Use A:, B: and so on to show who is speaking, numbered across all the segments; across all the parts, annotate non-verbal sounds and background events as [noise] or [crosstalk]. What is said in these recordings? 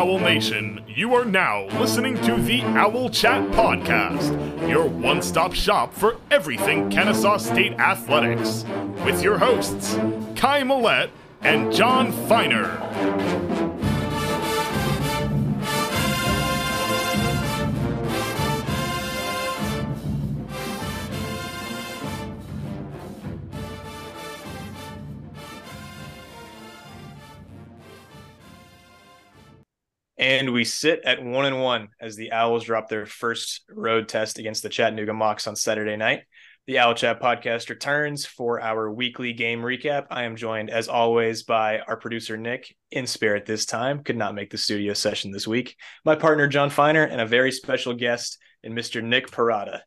A: Owl Nation. You are now listening to the Owl Chat Podcast, your one stop shop for everything Kennesaw State athletics, with your hosts, Kai Millette and Jon Feiner.
B: And we sit at one and one as the Owls drop their first road test against the Chattanooga Mocs on Saturday night. The Owl Chat podcast returns for our weekly game recap. I am joined, as always, by our producer Nick in spirit this time. Could not make the studio session this week. My partner Jon Feiner and a very special guest in Mr. Nick Perrotta.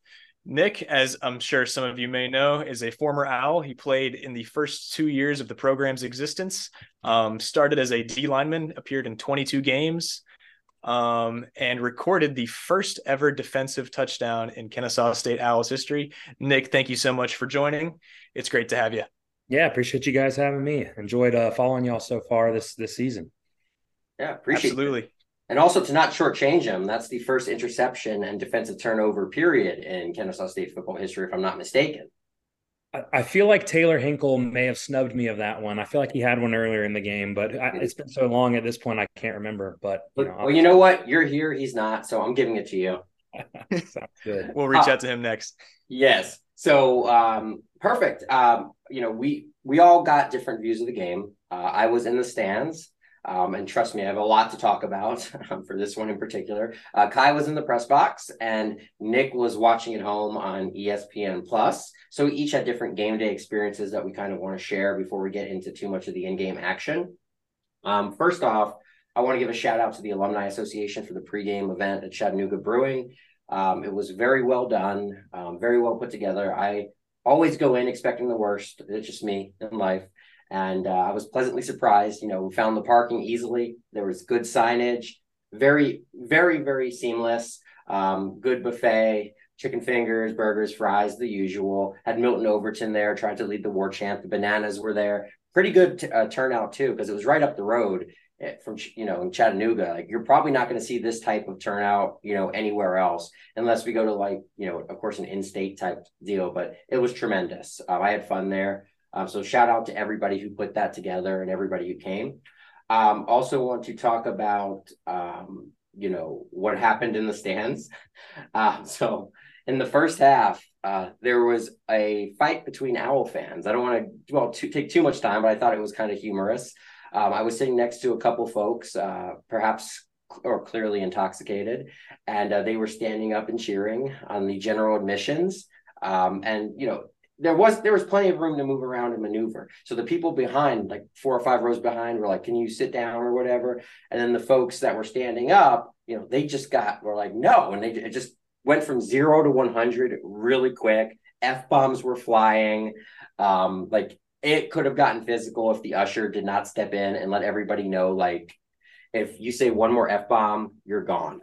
B: Nick, as I'm sure some of you may know, is a former Owl. He played in the first two years of the program's existence. Um, started as a D lineman, appeared in 22 games, um, and recorded the first ever defensive touchdown in Kennesaw State Owls history. Nick, thank you so much for joining. It's great to have you.
C: Yeah, appreciate you guys having me. Enjoyed uh, following y'all so far this this season.
D: Yeah, appreciate
B: Absolutely.
D: It. And also to not shortchange him, that's the first interception and defensive turnover period in Kennesaw State football history, if I'm not mistaken.
C: I, I feel like Taylor Hinkle may have snubbed me of that one. I feel like he had one earlier in the game, but I, it's been so long at this point I can't remember. But
D: you know, well, you know what? You're here, he's not, so I'm giving it to you. [laughs]
C: Sounds good.
B: We'll reach uh, out to him next.
D: Yes. So um, perfect. Um, you know, we we all got different views of the game. Uh, I was in the stands. Um, and trust me, I have a lot to talk about [laughs] um, for this one in particular. Uh, Kai was in the press box, and Nick was watching at home on ESPN Plus. So we each had different game day experiences that we kind of want to share before we get into too much of the in-game action. Um, first off, I want to give a shout out to the Alumni Association for the pregame event at Chattanooga Brewing. Um, it was very well done, um, very well put together. I always go in expecting the worst. It's just me in life. And uh, I was pleasantly surprised. You know, we found the parking easily. There was good signage, very, very, very seamless. Um, good buffet, chicken fingers, burgers, fries, the usual. Had Milton Overton there, tried to lead the war chant. The bananas were there. Pretty good t- uh, turnout too, because it was right up the road eh, from you know in Chattanooga. Like you're probably not going to see this type of turnout, you know, anywhere else, unless we go to like you know, of course, an in-state type deal. But it was tremendous. Uh, I had fun there. Um, so shout out to everybody who put that together and everybody who came. Um, also want to talk about um, you know what happened in the stands. Uh, [laughs] so in the first half, uh, there was a fight between Owl fans. I don't want to well to, take too much time, but I thought it was kind of humorous. Um, I was sitting next to a couple folks, uh, perhaps or clearly intoxicated, and uh, they were standing up and cheering on the general admissions. Um, and you know there was there was plenty of room to move around and maneuver. So the people behind, like four or five rows behind, were like, "Can you sit down or whatever?" And then the folks that were standing up, you know, they just got were like, "No," and they it just went from zero to one hundred really quick. F bombs were flying. Um, like it could have gotten physical if the usher did not step in and let everybody know, like, if you say one more F bomb, you're gone.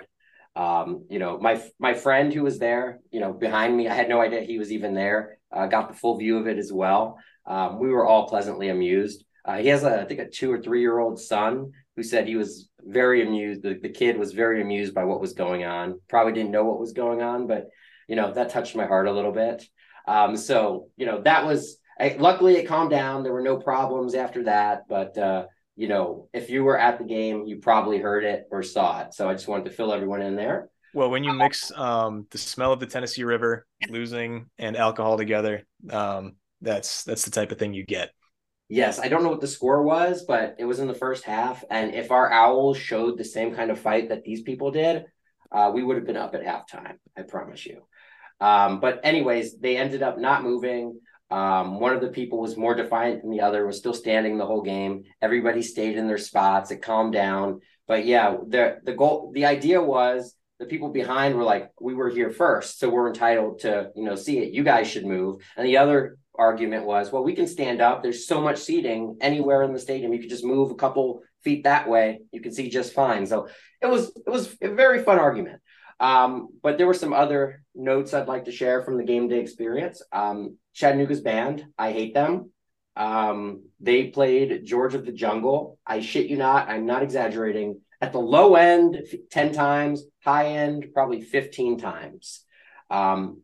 D: Um, you know, my my friend who was there, you know, behind me, I had no idea he was even there uh, got the full view of it as well. Um, we were all pleasantly amused. Uh, he has, a, I think, a two or three year old son who said he was very amused. The, the kid was very amused by what was going on. Probably didn't know what was going on, but you know that touched my heart a little bit. Um, so you know that was. I, luckily, it calmed down. There were no problems after that, but. Uh, you know, if you were at the game, you probably heard it or saw it. So I just wanted to fill everyone in there.
B: Well, when you mix um, the smell of the Tennessee River, losing, and alcohol together, um, that's that's the type of thing you get.
D: Yes, I don't know what the score was, but it was in the first half. And if our Owls showed the same kind of fight that these people did, uh, we would have been up at halftime. I promise you. Um, but anyways, they ended up not moving. Um, one of the people was more defiant than the other, was still standing the whole game. Everybody stayed in their spots. It calmed down. But yeah, the the goal, the idea was the people behind were like, we were here first, so we're entitled to, you know, see it. You guys should move. And the other argument was, well, we can stand up. There's so much seating anywhere in the stadium. You could just move a couple feet that way. You can see just fine. So it was it was a very fun argument. Um, but there were some other notes I'd like to share from the game day experience. Um, Chattanooga's band, I hate them. Um, they played George of the Jungle. I shit you not, I'm not exaggerating at the low end, 10 times, high end, probably 15 times. Um,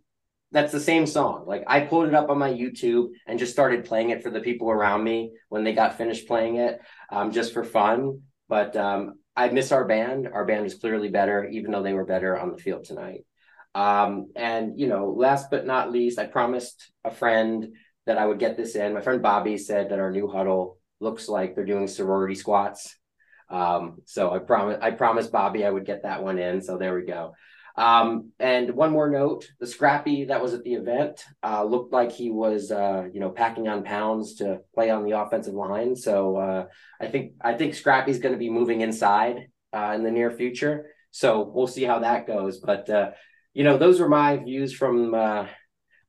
D: that's the same song. Like I pulled it up on my YouTube and just started playing it for the people around me when they got finished playing it, um, just for fun. But um, I miss our band. Our band is clearly better, even though they were better on the field tonight. Um, and you know, last but not least, I promised a friend that I would get this in. My friend Bobby said that our new huddle looks like they're doing sorority squats. Um, so I promise I promised Bobby I would get that one in. So there we go. Um, and one more note: the Scrappy that was at the event uh, looked like he was, uh, you know, packing on pounds to play on the offensive line. So uh, I think I think Scrappy's going to be moving inside uh, in the near future. So we'll see how that goes. But uh, you know, those were my views from uh,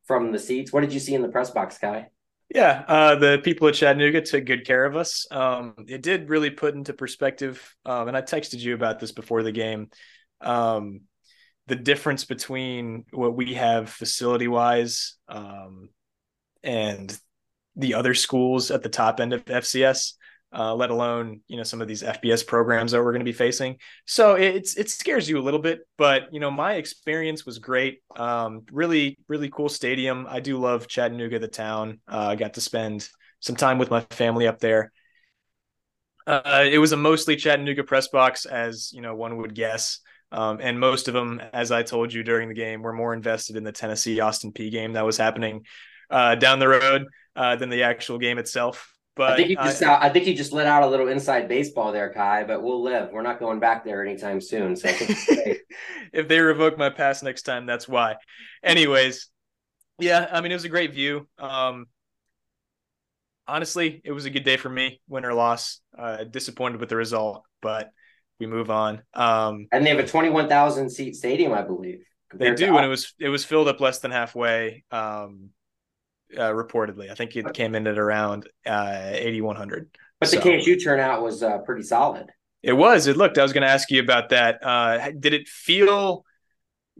D: from the seats. What did you see in the press box, Kai?
B: Yeah, uh, the people at Chattanooga took good care of us. Um, it did really put into perspective, um, and I texted you about this before the game. Um, the difference between what we have facility wise um, and the other schools at the top end of FCS, uh, let alone you know some of these FBS programs that we're going to be facing. So it's it scares you a little bit, but you know my experience was great. Um, really really cool stadium. I do love Chattanooga, the town. Uh, I got to spend some time with my family up there. Uh, it was a mostly Chattanooga press box, as you know one would guess. Um, and most of them, as I told you during the game, were more invested in the Tennessee Austin Peay game that was happening uh, down the road uh, than the actual game itself. But
D: I think you just uh, I think you just let out a little inside baseball there, Kai. But we'll live. We're not going back there anytime soon. So [laughs]
B: if they revoke my pass next time, that's why. Anyways, yeah, I mean it was a great view. Um, honestly, it was a good day for me. Win or loss, uh, disappointed with the result, but we move on. Um,
D: and they have a 21,000 seat stadium, I believe.
B: They do, and it was it was filled up less than halfway. Um, uh, reportedly, I think it came in at around uh, 8,100.
D: But so, the KSU turnout was uh, pretty solid.
B: It was. It looked. I was going to ask you about that. Uh, did it feel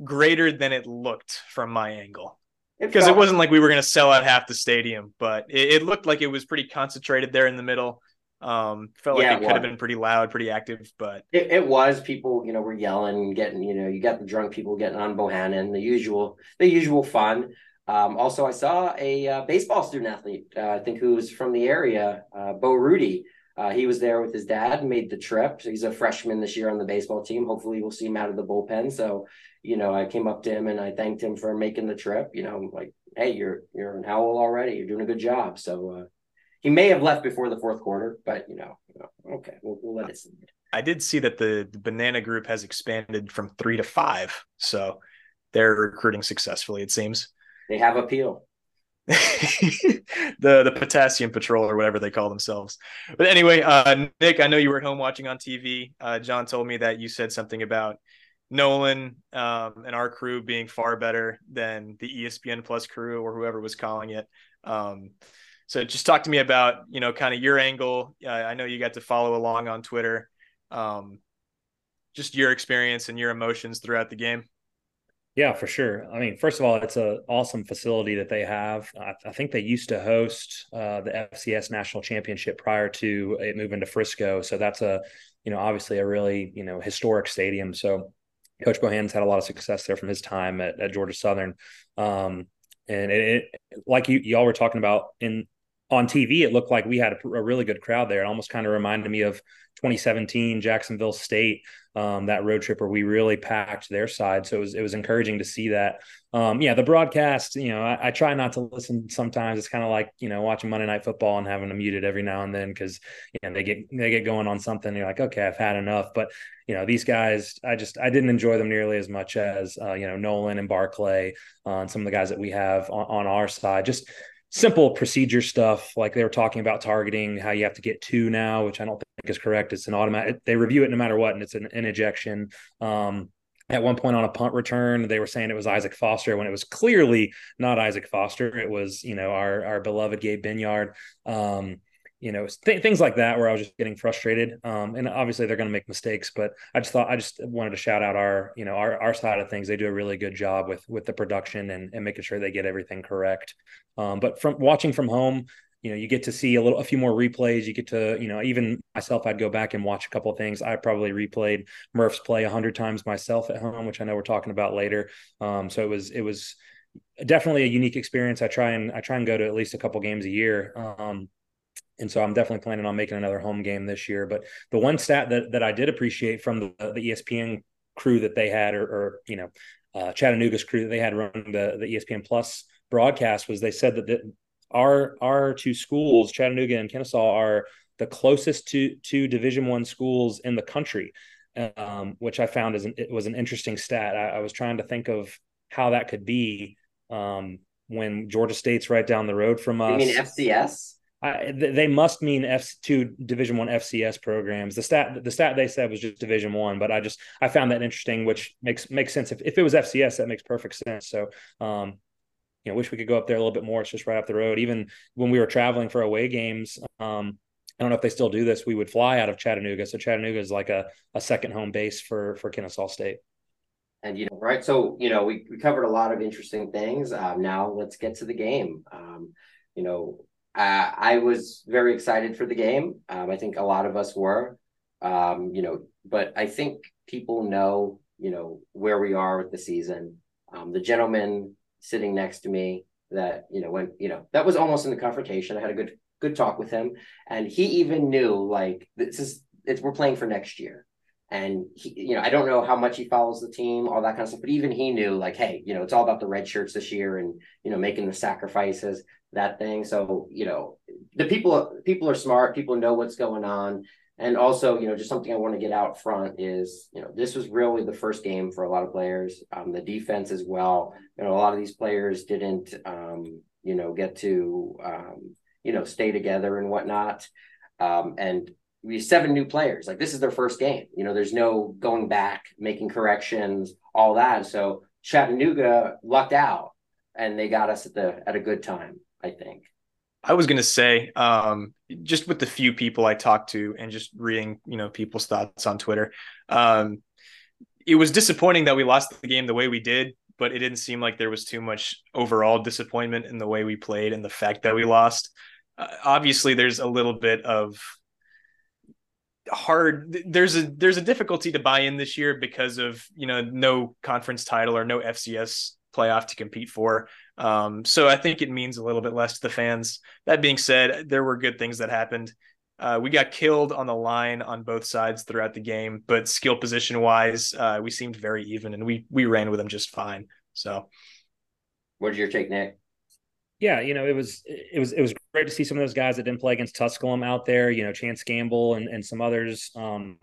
B: greater than it looked from my angle? Because it, it, wasn't like we were going to sell out half the stadium, but it, it looked like it was pretty concentrated there in the middle. Um, felt yeah, like it, it could have been pretty loud, pretty active, but
D: it, it, was. People, you know, were yelling, getting, you know, you got the drunk people getting on Bohannon, the usual, the usual fun. Um, also, I saw a uh, baseball student athlete, uh, I think, who's from the area, uh, Bo Rudy. Uh, he was there with his dad, made the trip. So he's a freshman this year on the baseball team. Hopefully, we'll see him out of the bullpen. So, you know, I came up to him and I thanked him for making the trip. You know, like, hey, you're you're an owl already. You're doing a good job. So, uh, he may have left before the fourth quarter, but you know, okay, we'll, we'll let it.
B: I did see that the, the banana group has expanded from three to five, so they're recruiting successfully. It seems
D: they have appeal. [laughs]
B: the the potassium patrol or whatever they call themselves. But anyway, uh, Nick, I know you were at home watching on TV. Uh, John told me that you said something about Nolan um, and our crew being far better than the ESPN Plus crew or whoever was calling it. Um, so just talk to me about, you know, kind of your angle. Uh, I know you got to follow along on Twitter. Um, just your experience and your emotions throughout the game.
C: Yeah, for sure. I mean, first of all, it's an awesome facility that they have. I, I think they used to host uh, the FCS national championship prior to it moving to Frisco. So that's a, you know, obviously a really, you know, historic stadium. So Coach Bohannon's had a lot of success there from his time at, at Georgia Southern. Um, and it, it, like you y'all were talking about in on TV, it looked like we had a, a really good crowd there. It almost kind of reminded me of 2017 Jacksonville State, um, that road trip where we really packed their side. So it was it was encouraging to see that. Um, yeah, the broadcast, you know, I, I, try not to listen. Sometimes it's kind of like you know watching Monday Night Football and having to mute it every now and then because you know they get they get going on something. you're like, okay, I've had enough. But you know, these guys, I just I didn't enjoy them nearly as much as uh, you know Nolan and Barclay uh, and some of the guys that we have on, on our side. Just simple procedure stuff like they were talking about targeting how you have to get two now which i don't think is correct. It's an automatic they review it no matter what and it's an, an ejection um, at one point on a punt return they were saying it was isaac foster when it was clearly not isaac foster. It was you know our our beloved gabe benyard. Um, you know th- things like that where i was just getting frustrated um, and obviously they're going to make mistakes but i just thought i just wanted to shout out our you know our, our side of things they do a really good job with with the production and, and making sure they get everything correct um, but from watching from home you know, you get to see a little, a few more replays. You get to, you know, even myself, I'd go back and watch a couple things. I probably replayed Murph's play a hundred times myself at home, which I know we're talking about later. Um, so it was, it was definitely a unique experience. I try and I try and go to at least a couple games a year. Um, and so I'm definitely planning on making another home game this year. But the one stat that that I did appreciate from the, the ESPN crew that they had, or, or you know, uh, Chattanooga's crew that they had running the the ESPN Plus broadcast was they said that the, our our two schools, Chattanooga and Kennesaw, are the closest to to Division One schools in the country, um, which I found is an, it was an interesting stat. I, I, was trying to think of how that could be um, when Georgia State's right down the road from us.
D: You mean FCS?
C: I, they must mean F two Division One FCS programs. The stat the stat they said was just Division One, but I just I found that interesting, which makes makes sense. If, if it was FCS, that makes perfect sense. So, um, you know, wish we could go up there a little bit more. It's just right up the road. Even when we were traveling for away games, um, I don't know if they still do this. We would fly out of Chattanooga, so Chattanooga is like a a second home base for for Kennesaw State.
D: And you know, right? So you know, we we covered a lot of interesting things. Um, now let's get to the game. Um, you know, uh, I was very excited for the game. Um, I think a lot of us were, um, you know, but I think people know, you know, where we are with the season. Um, the gentleman sitting next to me that, you know, when, you know, that was almost in the confrontation. I had a good, good talk with him. And he even knew like, this is, it's, we're playing for next year. And he, you know, I don't know how much he follows the team, all that kind of stuff, but even he knew like, hey, you know, it's all about the red shirts this year and, you know, making the sacrifices that thing. So, you know, the people people are smart, people know what's going on. And also, you know, just something I want to get out front is, you know, this was really the first game for a lot of players. Um, the defense as well. You know, a lot of these players didn't, um, you know, get to, um, you know, stay together and whatnot. Um, and we have seven new players. Like this is their first game. You know, there's no going back, making corrections, all that. So Chattanooga lucked out, and they got us at the at a good time. I think.
B: I was to say, um, just with the few people I talked to and just reading, you know, people's thoughts on Twitter, um, it was disappointing that we lost the game the way we did, but it didn't seem like there was too much overall disappointment in the way we played and the fact that we lost. Uh, obviously, there's a little bit of hard there's a there's a difficulty to buy in this year because of you know no conference title or no FCS playoff to compete for um, so I think it means a little bit less to the fans. That being said, there were good things that happened. Uh, we got killed on the line on both sides throughout the game, but skill position wise, uh, we seemed very even, and we we ran with them just fine. So,
D: what's your take, Nick?
C: Yeah, you know, it was it was it was great to see some of those guys that didn't play against Tusculum out there. You know, Chance Gamble and and some others. Um,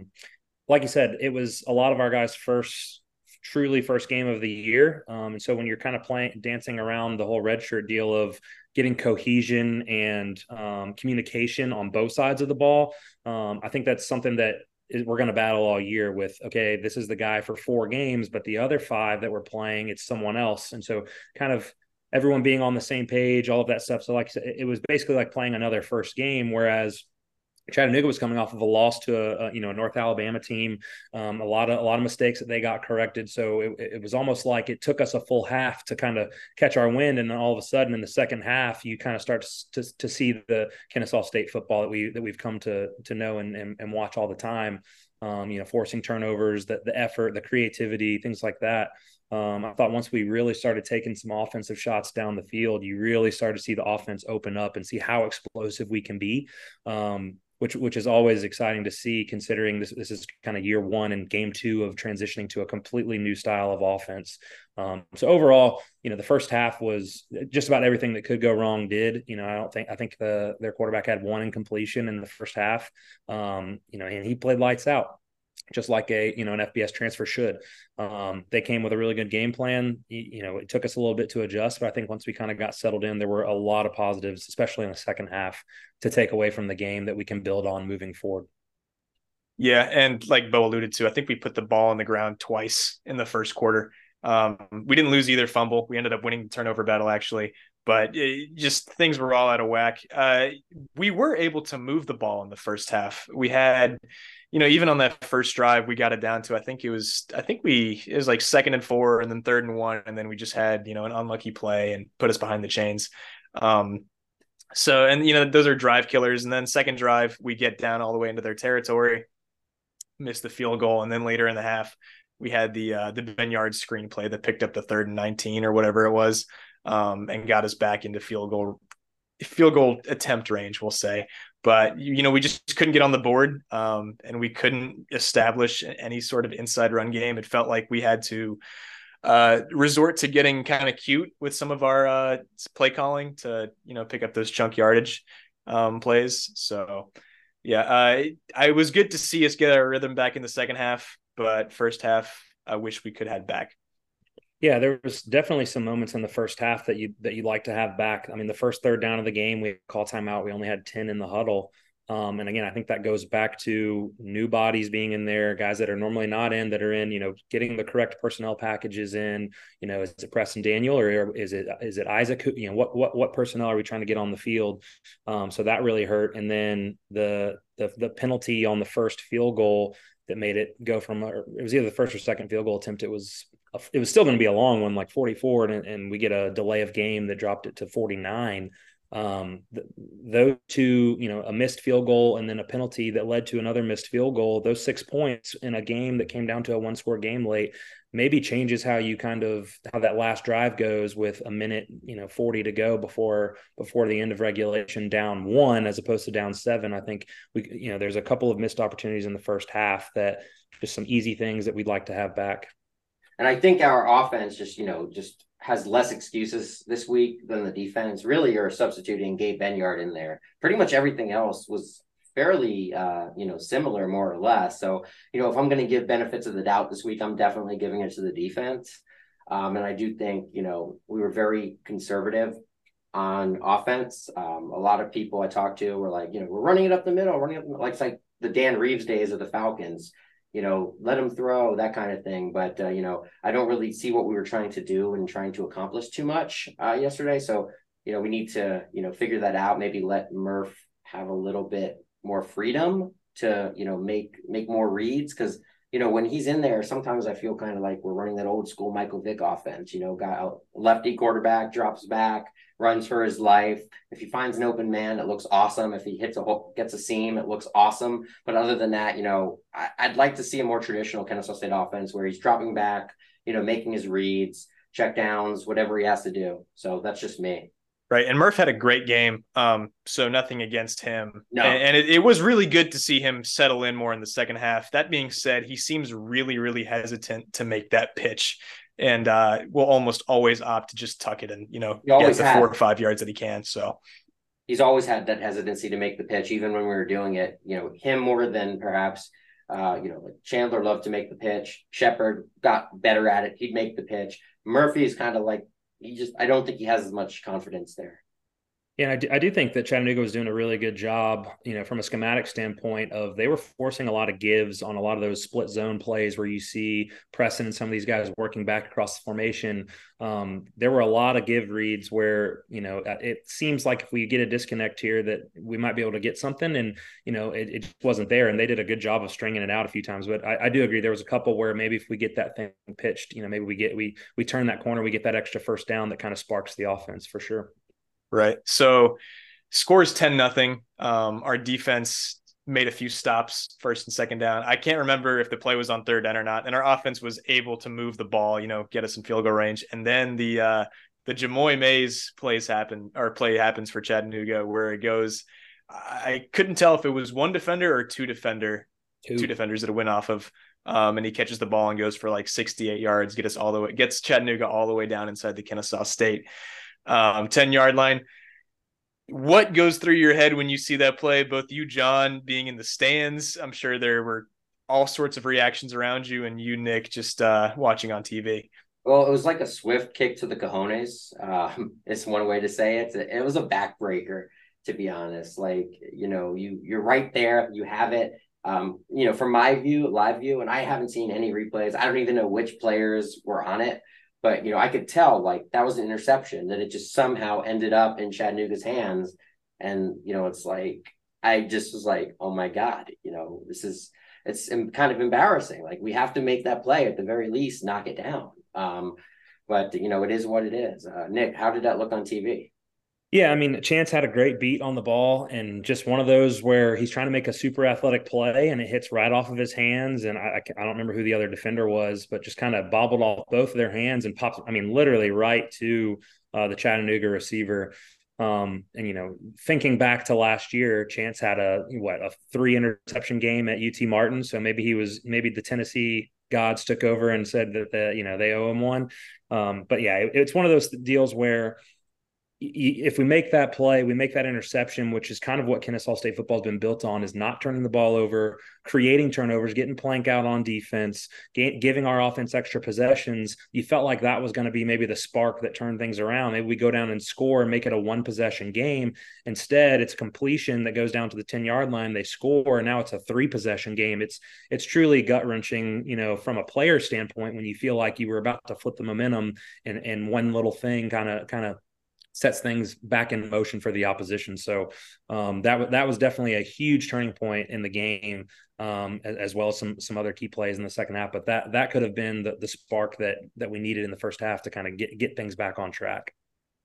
C: like you said, it was a lot of our guys' first truly first game of the year. Um, and so when you're kind of playing, dancing around the whole red shirt deal of getting cohesion and um, communication on both sides of the ball, um, I think that's something that we're going to battle all year with. Okay, this is the guy for four games, but the other five that we're playing, it's someone else. And so kind of everyone being on the same page, all of that stuff. So like it was basically like playing another first game, whereas Chattanooga was coming off of a loss to a, a you know a North Alabama team, um, a lot of a lot of mistakes that they got corrected. So it, it, was almost like it took us a full half to kind of catch our wind, and then all of a sudden in the second half, you kind of start to, to, to see the Kennesaw State football that we that we've come to to know and and, and watch all the time. Um, you know, forcing turnovers, the the effort, the creativity, things like that. Um, I thought once we really started taking some offensive shots down the field, you really started to see the offense open up and see how explosive we can be. Um, which which is always exciting to see considering this this is kind of year one and game two of transitioning to a completely new style of offense. Um, so overall, you know, the first half was just about everything that could go wrong did. You know, I don't think I think the their quarterback had one incompletion in the first half. Um, you know, and he played lights out just like a you know an FBS transfer should. Um, they came with a really good game plan. You, know, it took us a little bit to adjust, but I think once we kind of got settled in, there were a lot of positives, especially in the second half, to take away from the game that we can build on moving forward.
B: Yeah, and like Bo alluded to, I think we put the ball on the ground twice in the first quarter. Um, we didn't lose either fumble. We ended up winning the turnover battle actually, but it, just things were all out of whack. Uh, we were able to move the ball in the first half. We had you know, even on that first drive, we got it down to I think it was I think we it was like second and four and then third and one, and then we just had you know an unlucky play and put us behind the chains. Um, So, and you know, those are drive killers. And then second drive, we get down all the way into their territory, miss the field goal, and then later in the half, we had the uh, the Benyard screenplay that picked up the third and nineteen or whatever it was, um, and got us back into field goal field goal attempt range, we'll say. But you know, we just couldn't get on the board, um, and we couldn't establish any sort of inside run game. It felt like we had to uh, resort to getting kind of cute with some of our uh, play calling to you know pick up those chunk yardage um, plays. So yeah, uh, I was good to see us get our rhythm back in the second half, but first half I wish we could have back.
C: Yeah, there was definitely some moments in the first half that you that you'd like to have back. I mean, the first third down of the game, we call timeout. We only had ten in the huddle. Um, and again, I think that goes back to new bodies being in there, guys that are normally not in, that are in, you know, getting the correct personnel packages in. You know, is it Preston Daniel or is it is it Isaac? You know, what what what personnel are we trying to get on the field? Um, so that really hurt. And then the the the penalty on the first field goal that made it go from it was either the first or second field goal attempt. It was it was still going to be a long one, like 44, and, and we get a delay of game that dropped it to 49 um, th- those two, you know, a missed field goal and then a penalty that led to another missed field goal, those six points in a game that came down to a one score game late maybe changes how you kind of how that last drive goes with a minute, you know, 40 to go before before the end of regulation down one as opposed to down seven. I think we, you know, there's a couple of missed opportunities in the first half that just some easy things that we'd like to have back.
D: And I think our offense just, you know, just has less excuses this week than the defense. Really, you're substituting Gabe Benyard in there. Pretty much everything else was fairly, uh, you know, similar more or less. So, you know, if I'm going to give benefits of the doubt this week, I'm definitely giving it to the defense. Um, and I do think, you know, we were very conservative on offense. Um, a lot of people I talked to were like, you know, we're running it up the middle, running up like it's like the Dan Reeves days of the Falcons you know, let him throw that kind of thing. But uh, you know, I don't really see what we were trying to do and trying to accomplish too much uh, yesterday. So you know, we need to you know figure that out. Maybe let Murph have a little bit more freedom to you know make make more reads because you know when he's in there, sometimes I feel kind of like we're running that old school Michael Vick offense. You know, got a lefty quarterback drops back runs for his life. If he finds an open man, it looks awesome. If he hits a gets a seam, it looks awesome. But other than that, you know, I, would like to see a more traditional Kennesaw State offense where he's dropping back, you know, making his reads, check downs, whatever he has to do. So that's just me.
B: Right. And Murph had a great game. Um, so nothing against him. No. And, and it, it, was really good to see him settle in more in the second half. That being said, he seems really, really hesitant to make that pitch and uh, will almost always opt to just tuck it and you know get the had. four or five yards that he can. So
D: he's always had that hesitancy to make the pitch, even when we were doing it. You know, him more than perhaps. Uh, you know, like Chandler loved to make the pitch. Shepard got better at it. He'd make the pitch. Murphy is kind of like he just. I don't think he has as much confidence there.
C: Yeah, I do, I do think that Chattanooga was doing a really good job, you know, from a schematic standpoint of they were forcing a lot of gives on a lot of those split zone plays where you see Preston and some of these guys working back across the formation. Um, there were a lot of give reads where, you know, uh, it seems like if we get a disconnect here that we might be able to get something and, you know, it, it wasn't there and they did a good job of stringing it out a few times. But I, I do agree there was a couple where maybe if we get that thing pitched, you know, maybe we get, we, we turn that corner, we get that extra first down that kind of sparks the offense for sure
B: right? So scores 10 nothing. Um, our defense made a few stops first and second down. I can't remember if the play was on third down or not. And our offense was able to move the ball, you know, get us in field goal range. And then the uh the Jamoi Mayes plays happen or play happens for Chattanooga where it goes. I couldn't tell if it was one defender or two defender, two, two defenders that went off of. Um, and he catches the ball and goes for like 68 yards, get us all the way, gets Chattanooga all the way down inside the Kennesaw State um, 10 yard line. What goes through your head when you see that play? Both you, Jon, being in the stands, I'm sure there were all sorts of reactions around you, and you, Nick, just uh, watching on TV.
D: Well, it was like a swift kick to the cojones. Um, it's one way to say it. It was a backbreaker, to be honest. Like you know, you you're right there. You have it. Um, you know, from my view, live view, and I haven't seen any replays. I don't even know which players were on it. But you know, I could tell like that was an interception that it just somehow ended up in Chattanooga's hands. And you know, it's like I just was like, oh my god, you know, this is it's kind of embarrassing. Like we have to make that play at the very least, knock it down. Um, but you know, it is what it is. Uh, Nick, how did that look on TV?
C: Yeah, I mean, Chance had a great beat on the ball, and just one of those where he's trying to make a super athletic play, and it hits right off of his hands. And I, I don't remember who the other defender was, but just kind of bobbled off both of their hands and pops. I mean, literally right to uh, the Chattanooga receiver. Um, and you know, thinking back to last year, Chance had a what a three interception game at UT Martin. So maybe he was maybe the Tennessee gods took over and said that the you know they owe him one. Um, but yeah, it, it's one of those deals where if we make that play, we make that interception, which is kind of what Kennesaw State football has been built on, is not turning the ball over, creating turnovers, getting plank out on defense, giving our offense extra possessions. You felt like that was going to be maybe the spark that turned things around. Maybe we go down and score and make it a one possession game. Instead, it's completion that goes down to the 10 yard line. They score, and now it's a three possession game. It's it's truly gut wrenching, you know, from a player standpoint when you feel like you were about to flip the momentum and and one little thing kind of kind of sets things back in motion for the opposition. So um, that that was definitely a huge turning point in the game, um, as, as, well as some some other key plays in the second half. But that that could have been the, the spark that that we needed in the first half to kind of get get things back on track.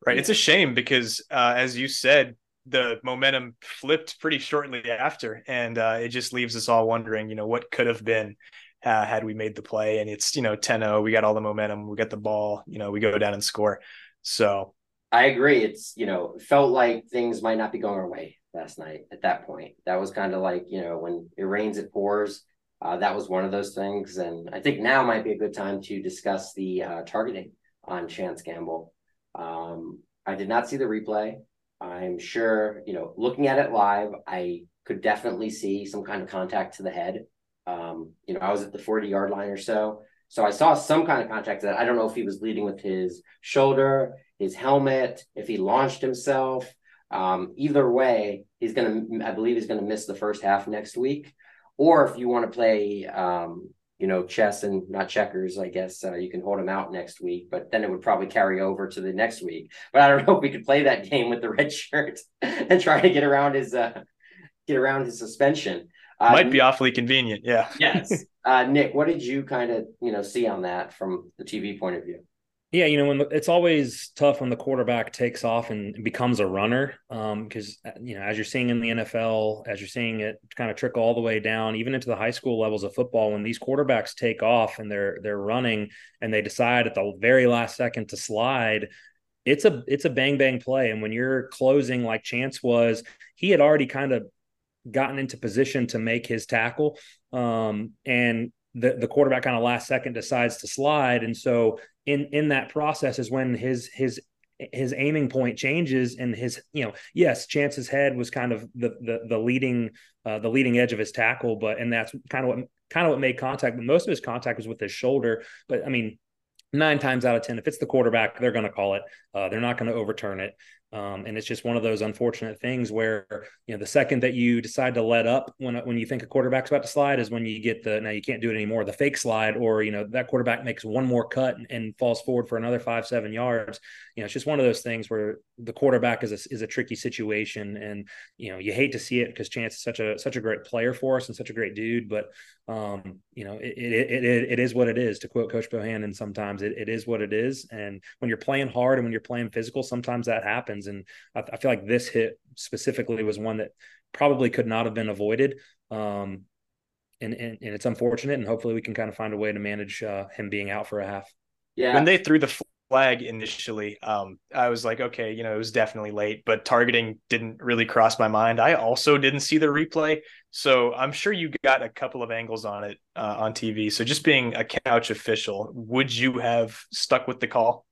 B: Right. It's a shame because, uh, as you said, the momentum flipped pretty shortly after, and uh, it just leaves us all wondering, you know, what could have been. Uh, had we made the play and it's you know 10-0 we got all the momentum we got the ball you know we go down and score so
D: I agree. It's you know felt like things might not be going our way last night. At that point, that was kind of like you know when it rains, it pours. Uh, that was one of those things, and I think now might be a good time to discuss the uh, targeting on Chance Gamble. Um, I did not see the replay. I'm sure you know looking at it live, I could definitely see some kind of contact to the head. Um, you know, I was at the 40 yard line or so. So I saw some kind of contact that I don't know if he was leading with his shoulder, his helmet, if he launched himself. Um, either way, he's going to, I believe he's going to miss the first half next week. Or if you want to play, um, you know, chess and not checkers, I guess uh, you can hold him out next week, but then it would probably carry over to the next week. But I don't know if we could play that [laughs] game with the red shirt [laughs] and try to get around his, uh, get around his suspension.
B: Uh, Might be awfully convenient. Yeah. [laughs]
D: yes. Uh, Nick, what did you kind of you know see on that from the TV point of view?
C: Yeah, you know, when the, it's always tough when the quarterback takes off and becomes a runner, because um, you know, as you're seeing in the NFL, as you're seeing it kind of trickle all the way down, even into the high school levels of football, when these quarterbacks take off and they're they're running and they decide at the very last second to slide, it's a it's a bang bang play, and when you're closing like Chance was, he had already kind of gotten into position to make his tackle. Um, and the, the quarterback on a last second decides to slide. And so in, in that process is when his, his, his aiming point changes and his, you know, yes, Chance's head was kind of the, the, the leading, uh, the leading edge of his tackle, but, and that's kind of what, kind of what made contact, but most of his contact was with his shoulder. But I mean, nine times out of 10, if it's the quarterback, they're going to call it. Uh, they're not going to overturn it. Um, and it's just one of those unfortunate things where you know the second that you decide to let up when when you think a quarterback's about to slide is when you get the now you can't do it anymore the fake slide or you know that quarterback makes one more cut and, and falls forward for another five seven yards. You know it's just one of those things where the quarterback is a, is a tricky situation and you know you hate to see it because Chance is such a such a great player for us and such a great dude, but um, you know it, it it, it is what it is to quote Coach Bohannon. Sometimes it, it is what it is, and when you're playing hard and when you're playing physical, sometimes that happens happens. And I, I, feel like this hit specifically was one that probably could not have been avoided. Um, and, and, and it's unfortunate. And hopefully we can kind of find a way to manage uh, him being out for a half.
B: Yeah. When they threw the flag initially, um, I was like, okay, you know, it was definitely late, but targeting didn't really cross my mind. I also didn't see the replay. So I'm sure you got a couple of angles on it uh, on TV. So just being a couch official, would you have stuck with the call?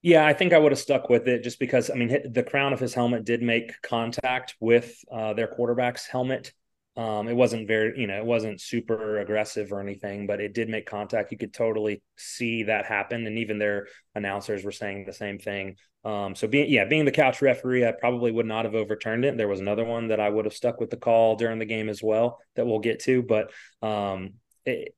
C: Yeah, I think I would have stuck with it just because I mean the crown of his helmet did make contact with uh, their quarterback's helmet. Um, it wasn't very, you know, it wasn't super aggressive or anything, but it did make contact. You could totally see that happen, and even their announcers were saying the same thing. Um, so being, yeah, being the couch referee, I probably would not have overturned it. There was another one that I would have stuck with the call during the game as well that we'll get to, but um, it,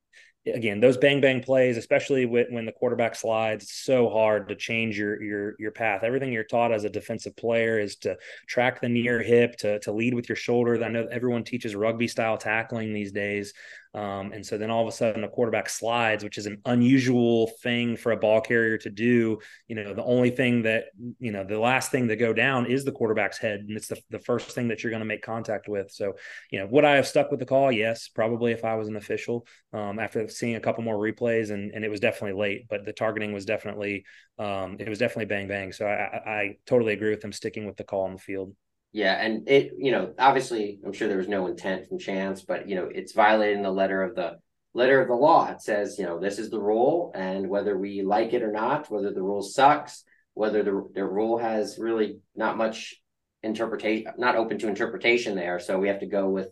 C: again those bang bang plays especially when the quarterback slides it's so hard to change your your your path. Everything you're taught as a defensive player is to track the near hip to to lead with your shoulder. I know everyone teaches rugby style tackling these days Um, and so then all of a sudden a quarterback slides, which is an unusual thing for a ball carrier to do. You know, the only thing that, you know, the last thing to go down is the quarterback's head. And it's the, the first thing that you're going to make contact with. So, you know, would I have stuck with the call? Yes, probably if I was an official um, after seeing a couple more replays and, and it was definitely late, but the targeting was definitely, um, it was definitely bang, bang. So I, I totally agree with them sticking with the call on the field.
D: Yeah, and it, you know, obviously, I'm sure there was no intent from chance, but you know, it's violating the letter of the letter of the law. It says, you know, this is the rule, and whether we like it or not, whether the rule sucks, whether the the rule has really not much interpretation, not open to interpretation there. So we have to go with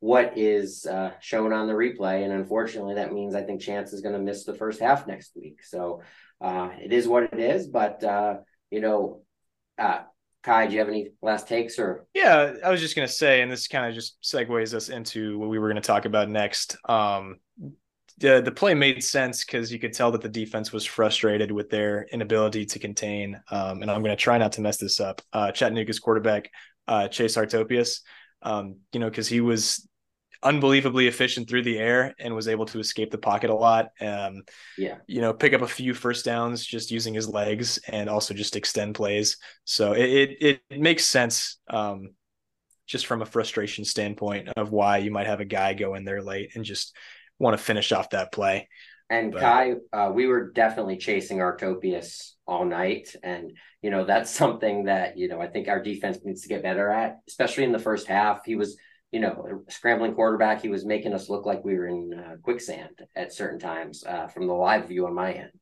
D: what is uh, shown on the replay, and unfortunately, that means I think Chance is going to miss the first half next week. So uh, it is what it is, but uh, you know. Uh, Kai, do you have any last takes or?
B: Yeah, I was just to say, and this kind of just segues us into what we were to talk about next. Um, the the play made sense because you could tell that the defense was frustrated with their inability to contain. Um, and I'm to try not to mess this up. Uh, Chattanooga's quarterback, uh, Chase Artopoeus, um, you know, because he was unbelievably efficient through the air and was able to escape the pocket a lot. Um,
D: yeah,
B: you know, pick up a few first downs just using his legs and also just extend plays. So it it, it makes sense. Um, just from a frustration standpoint of why you might have a guy go in there late and just want to finish off that play.
D: And but, Kai, uh, we were definitely chasing Artopoeus all night, and you know that's something that you know I think our defense needs to get better at, especially in the first half. He was you know, scrambling quarterback, he was making us look like we were in uh, quicksand at certain times uh, from the live view on my end.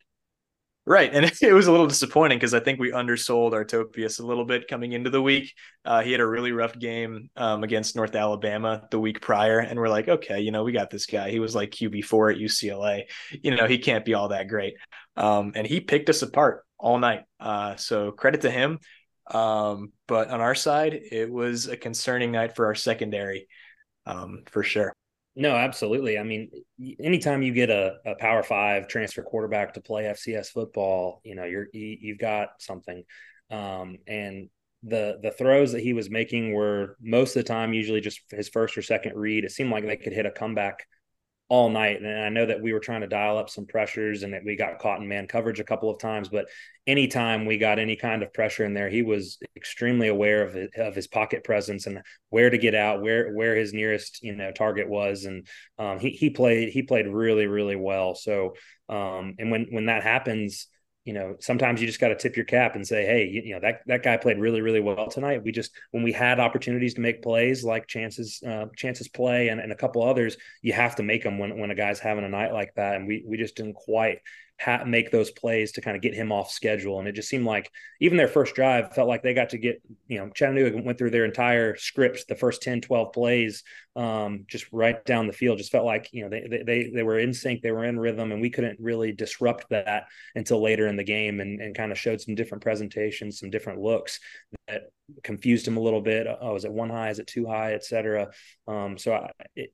B: Right. And [laughs] it was a little disappointing because I think we undersold Artopoeus a little bit coming into the week. Uh, he had a really rough game um, against North Alabama the week prior. And we're like, okay, you know, we got this guy. He was like QB4 at UCLA. You know, he can't be all that great. Um, and he picked us apart all night. Uh, so credit to him. Um, but on our side, it was a concerning night for our secondary, um, for sure.
C: No, absolutely. I mean, anytime you get a, a Power Five transfer quarterback to play FCS football, you know you're you, you've got something. Um, and the the throws that he was making were most of the time usually just his first or second read. It seemed like they could hit a comeback all night. And I know that we were trying to dial up some pressures and that we got caught in man coverage a couple of times. But anytime we got any kind of pressure in there, he was extremely aware of his, of his pocket presence and where to get out, where where his nearest you know target was, and um, he he played he played really really well. So um, and when when that happens you know, sometimes you just got to tip your cap and say, hey, you, you, know, that that guy played really, really well tonight. We just when we had opportunities to make plays like chances, uh, chances play, and, and a couple others, you have to make them when when a guy's having a night like that, and we we just didn't quite ha- make those plays to kind of get him off schedule. And it just seemed like even their first drive felt like they got to get, you know, Chattanooga went through their entire scripts, the first 10, 12 plays, um, just right down the field. Just felt like, you know, they, they, they were in sync, they were in rhythm, and we couldn't really disrupt that until later in the game and, and kind of showed some different presentations, some different looks that confused him a little bit. Oh, is it one high? Is it too high, et cetera? Um, so I, it,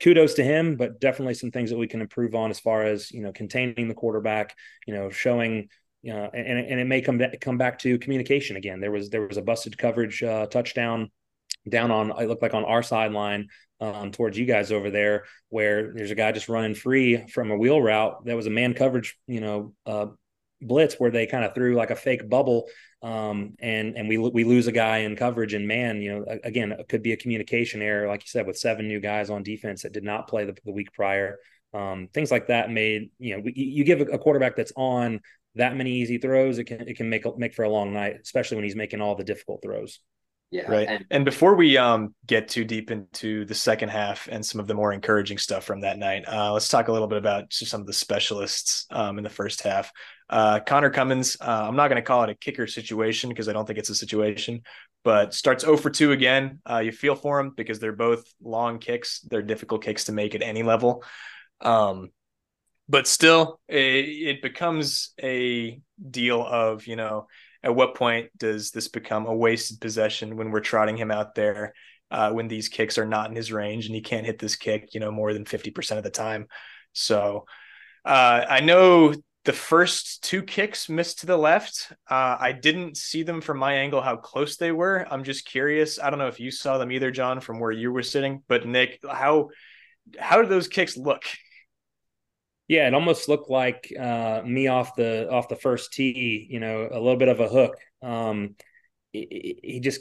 C: kudos to him, but definitely some things that we can improve on as far as you know containing the quarterback, you know, showing. You know, and, and it may come back, come back to communication again. There was there was a busted coverage uh, touchdown down on it looked like on our sideline um, towards you guys over there, where there's a guy just running free from a wheel route. That was a man coverage, you know, uh, blitz where they kind of threw like a fake bubble um, and and we we lose a guy in coverage and man you know again it could be a communication error like you said with seven new guys on defense that did not play the, the week prior um, things like that made you know you give a quarterback that's on that many easy throws it can it can make make for a long night especially when he's making all the difficult throws
B: yeah. Right. And, and, before we um, get too deep into the second half and some of the more encouraging stuff from that night, uh, let's talk a little bit about some of the specialists um, in the first half. Uh, Connor Cummins, uh, I'm not going to call it a kicker situation because I don't think it's a situation, but starts 0 for 2 again. Uh, you feel for him because they're both long kicks. They're difficult kicks to make at any level. Um, but still, it, it becomes a deal of, you know, at what point does this become a wasted possession when we're trotting him out there uh, when these kicks are not in his range and he can't hit this kick, you know, more than 50% of the time. So uh, I know the first two kicks missed to the left. Uh, I didn't see them from my angle how close they were. I'm just curious. I don't know if you saw them either, Jon, from where you were sitting, but Nick, how how did those kicks look?
C: Yeah, it almost looked like uh, me off the off the first tee. You know, a little bit of a hook. Um, he, he just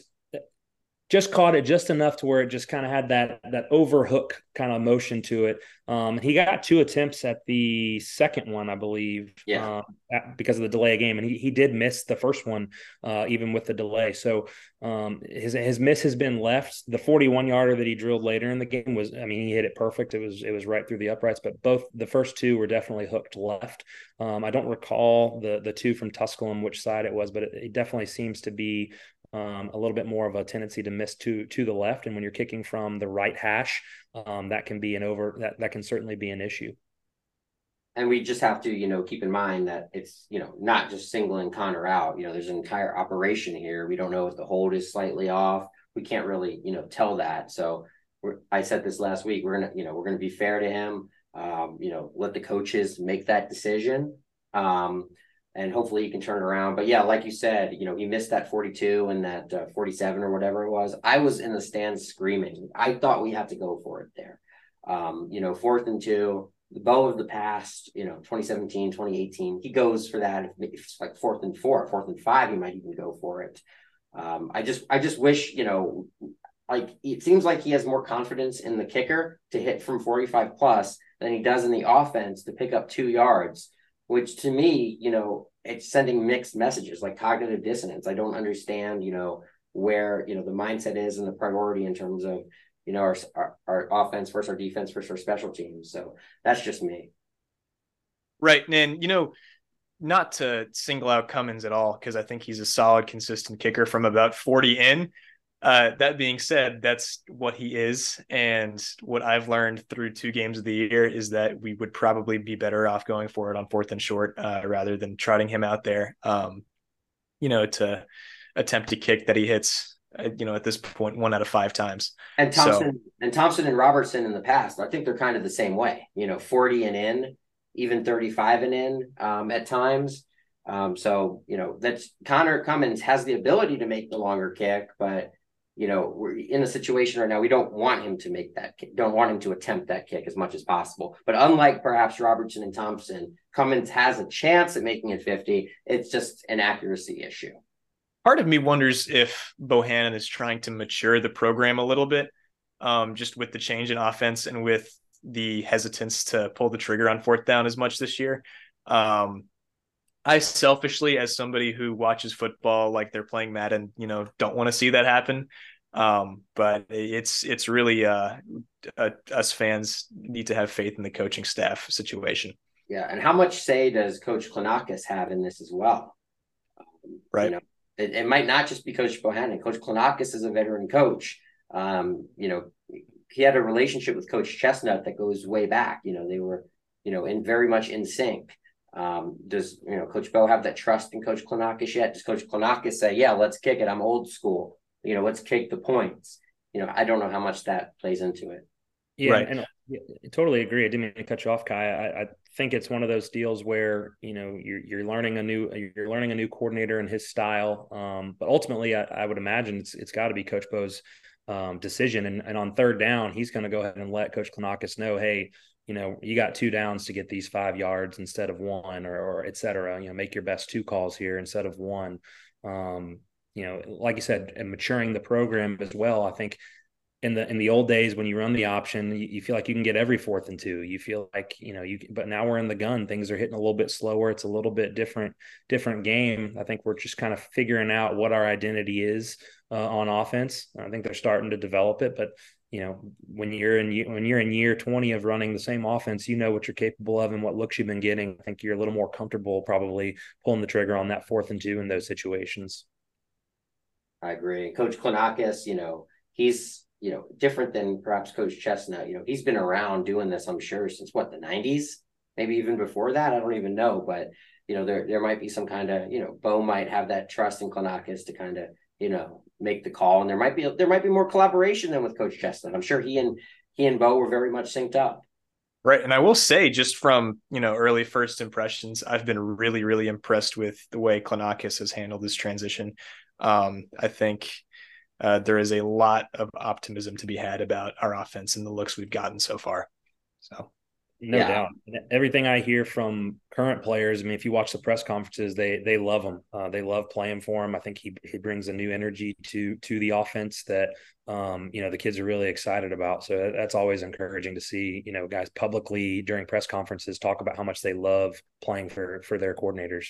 C: just caught it just enough to where it just kind of had that that overhook kind of motion to it. Um, he got two attempts at the second one, I believe,
D: yeah,
C: uh, at, because of the delay game, and he he did miss the first one, uh, even with the delay. So um, his his miss has been left. The 41 yarder that he drilled later in the game was, I mean, he hit it perfect. It was it was right through the uprights, but both the first two were definitely hooked left. Um, I don't recall the the two from Tusculum which side it was, but it, it definitely seems to be um, a little bit more of a tendency to miss to to the left. And when you're kicking from the right hash, um, that can be an over that that can certainly be an issue.
D: And we just have to, you know, keep in mind that it's, you know, not just singling Connor out. You know, there's an entire operation here. We don't know if the hold is slightly off. We can't really, you know, tell that. So I said this last week. We're gonna, you know, we're gonna be fair to him. Um, you know, let the coaches make that decision. Um, and hopefully he can turn it around. But yeah, like you said, you know, he missed that 42 and that uh, 47 or whatever it was. I was in the stands screaming. I thought we had to go for it there. Um, you know, fourth and two, the Bo of the past, you know, 2017, 2018, he goes for that. If it's like fourth and four, fourth and five, he might even go for it. Um, I just, I just wish, you know, like it seems like he has more confidence in the kicker to hit from 45 plus than he does in the offense to pick up two yards which to me, you know, it's sending mixed messages like cognitive dissonance. I don't understand, you know, where, you know, the mindset is and the priority in terms of, you know, our, our, our offense versus our defense versus our special teams. So that's just me.
B: Right. And, you know, not to single out Cummins at all, because I think he's a solid, consistent kicker from about 40 in. Uh, that being said, that's what he is. And what I've learned through two games of the year is that we would probably be better off going for it on fourth and short uh, rather than trotting him out there, um, you know, to attempt to kick that he hits, uh, you know, at this point, one out of five times.
D: And Thompson so, and Thompson and Robertson in the past, I think they're kind of the same way, you know, 40 and in, even 35 and in um, at times. Um, so, you know, that's Connor Cummins has the ability to make the longer kick, but you know, we're in a situation right now. We don't want him to make that kick, don't want him to attempt that kick as much as possible. But unlike perhaps Robertson and Thompson, Cummins has a chance at making it 50. It's just an accuracy issue.
B: Part of me wonders if Bohannon is trying to mature the program a little bit, um, just with the change in offense and with the hesitance to pull the trigger on fourth down as much this year. Um, I selfishly, as somebody who watches football like they're playing Madden, you know, don't want to see that happen. Um, but it's it's really uh, uh, us fans need to have faith in the coaching staff situation.
D: Yeah, and how much say does Coach Klinakis have in this as well?
B: Um, right. You know,
D: it, it, might not just be Coach Bohannon. Coach Klinakis is a veteran coach. Um, you know, he had a relationship with Coach Chesnut that goes way back. You know, they were, you know, in very much in sync. Um, does you know Coach Bo have that trust in Coach Klinakis yet? Does Coach Klinakis say, "Yeah, let's kick it. I'm old school. You know, let's kick the points." You know, I don't know how much that plays into it.
C: Yeah, right. and yeah, I totally agree. I didn't mean to cut you off, Kai. I, I, think it's one of those deals where you know you're you're learning a new you're learning a new coordinator and his style. Um, but ultimately, I, I would imagine it's it's got to be Coach Bo's um, decision. And, and on third down, he's going to go ahead and let Coach Klinakis know, hey, you know, you got two downs to get these five yards instead of one, or, or et cetera. You know, make your best two calls here instead of one. Um, you know, like you said, and maturing the program as well. I think in the in the old days when you run the option, you, you, feel like you can get every fourth and two. You feel like you know you. But now we're in the gun. Things are hitting a little bit slower. It's a little bit different different game. I think we're just kind of figuring out what our identity is uh, on offense. I think they're starting to develop it, but you know when you're in when you're in year 20 of running the same offense you know what you're capable of and what looks you've been getting. I think you're a little more comfortable probably pulling the trigger on that fourth and two in those situations.
D: I agree. Coach klinakis you know he's you know different than perhaps coach chesnut. You know he's been around doing this i'm sure since what the 90s maybe even before that i don't even know. But you know there there might be some kind of you know bo might have that trust in klinakis to kind of you know make the call, and there might be there might be more collaboration than with Coach Chesnut. I'm sure he and he and Bo were very much synced up.
B: Right, and I will say, just from you know early first impressions, I've been really really impressed with the way Klinakis has handled this transition. Um, I think uh, there is a lot of optimism to be had about our offense and the looks we've gotten so far. So
C: no
D: Yeah.
C: doubt. Everything I hear from current players, I mean, if you watch the press conferences, they they love him. Uh, they love playing for him. I think he he brings a new energy to to the offense that um, you know the kids are really excited about. So that's always encouraging to see. You know, guys publicly during press conferences talk about how much they love playing for for their coordinators.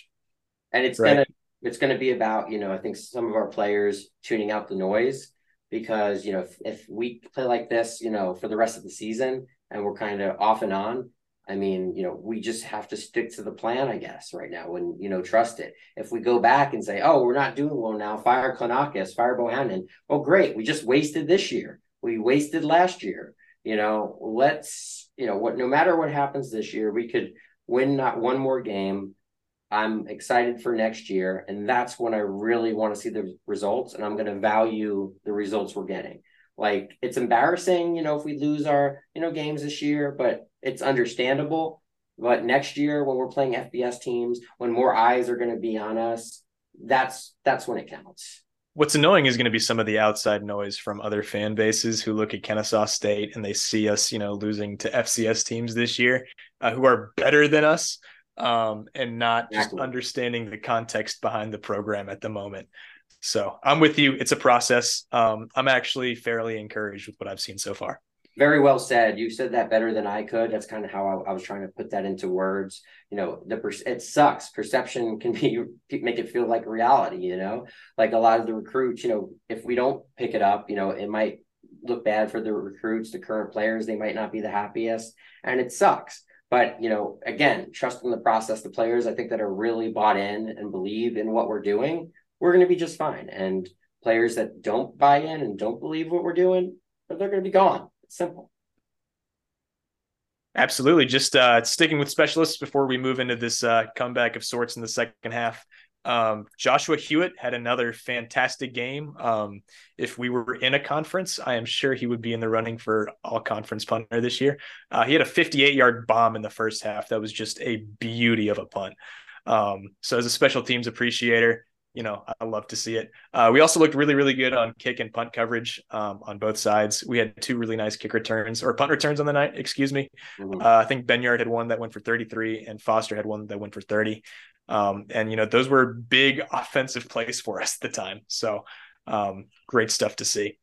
D: and it's
B: Right.
D: gonna it's gonna be about you know I think some of our players tuning out the noise because you know if, if we play like this you know for the rest of the season and we're kind of off and on I mean you know we just have to stick to the plan I guess right now and you know trust it if we go back and say oh we're not doing well now fire Klinakis fire Bohannon oh great we just wasted this year we wasted last year you know let's you know what no matter what happens this year we could win not one more game I'm excited for next year. And that's when I really want to see the results. And I'm going to value the results we're getting. Like it's embarrassing, you know, if we lose our, you know, games this year, but it's understandable. But next year when we're playing FBS teams, when more eyes are going to be on us, that's that's when it counts.
B: What's annoying is going to be some of the outside noise from other fan bases who look at Kennesaw State and they see us, you know, losing to FCS teams this year uh, who are better than us um, and not just understanding the context behind the program at the moment. So I'm with you. It's a process. Um, I'm actually fairly encouraged with what I've seen so far.
D: Very well said. You said that better than I could. That's kind of how I, I was trying to put that into words. You know, the per- it sucks. Perception can be [laughs] make it feel like reality. You know, like a lot of the recruits. You know, if we don't pick it up, you know, it might look bad for the recruits, the current players. They might not be the happiest, and it sucks. But you know, again, trusting the process, the players I think that are really bought in and believe in what we're doing, we're going to be just fine. And players that don't buy in and don't believe what we're doing, they're going to be gone. It's simple.
B: Absolutely. Just uh, sticking with specialists before we move into this uh, comeback of sorts in the second half. Um, Joshua Hewitt had another fantastic game. Um, if we were in a conference, I am sure he would be in the running for all conference punter this year. Uh, he had a 58 yard bomb in the first half. That was just a beauty of a punt. Um, so as a special teams appreciator, you know, I love to see it. Uh, we also looked really, really good on kick and punt coverage um, on both sides. We had two really nice kick returns or punt returns on the night, excuse me.
D: Mhm.
B: Uh, I think Benyard had one that went for 33 and Foster had one that went for 30. Um, and, you know, those were big [laughs] offensive plays for us at the time. So um, great stuff to see.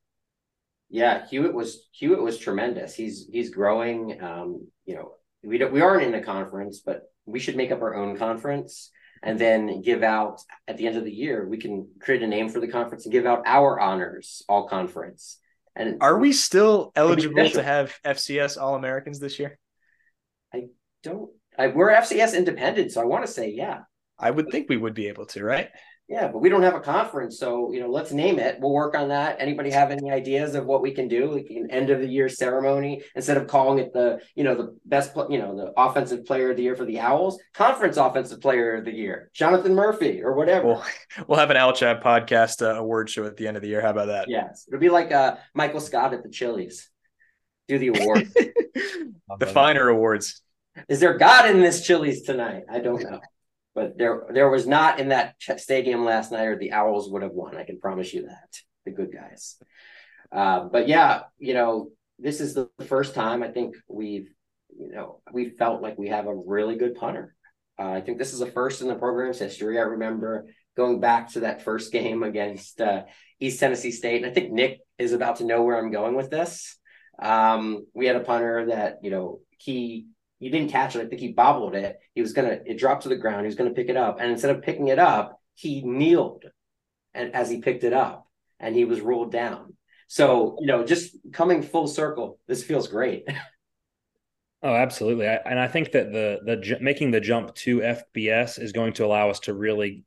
D: Yeah, Hewitt was Hewitt was tremendous. He's he's growing. Um, you know, we don't we aren't in a conference, but we should make up our own conference and then give out at the end of the year. We can create a name for the conference and give out our honors, all conference. And
B: Are we still eligible to have FCS All Americans this year?
D: I don't I, we're FCS independent, so I want to say yeah.
B: I would think we would be able to, right?
D: Yeah, but we don't have a conference, so you know, let's name it. We'll work on that. Anybody have any ideas of what we can do, like an end of the year ceremony, instead of calling it the, you know, the best, you know, the offensive player of the year for the Owls, conference offensive player of the year, Jonathan Murphy or whatever.
B: We'll, we'll have an Owl Chat podcast uh, award show at the end of the year. How about that?
D: yes, it'll be like uh, Michael Scott at the Chili's. Do the award. [laughs]
B: the finer awards.
D: Is there God in this Chili's tonight? I don't know, but there there was not in that stadium last night, or the Owls would have won. I can promise you that. The good guys. Uh, but yeah, you know, this is the first time I think we've, you know, we felt like we have a really good punter. Uh, I think this is the first in the program's history. I remember going back to that first game against uh, East Tennessee State, and I think Nick is about to know where I'm going with this. Um, we had a punter that you know he he didn't catch it. I think he bobbled it. He was gonna it dropped to the ground. He was gonna pick it up, and instead of picking it up, he kneeled, and as he picked it up, and he was rolled down. So you know, just coming full circle, this feels great. [laughs]
C: Oh, absolutely. I, and I think that the the making the jump to FBS is going to allow us to really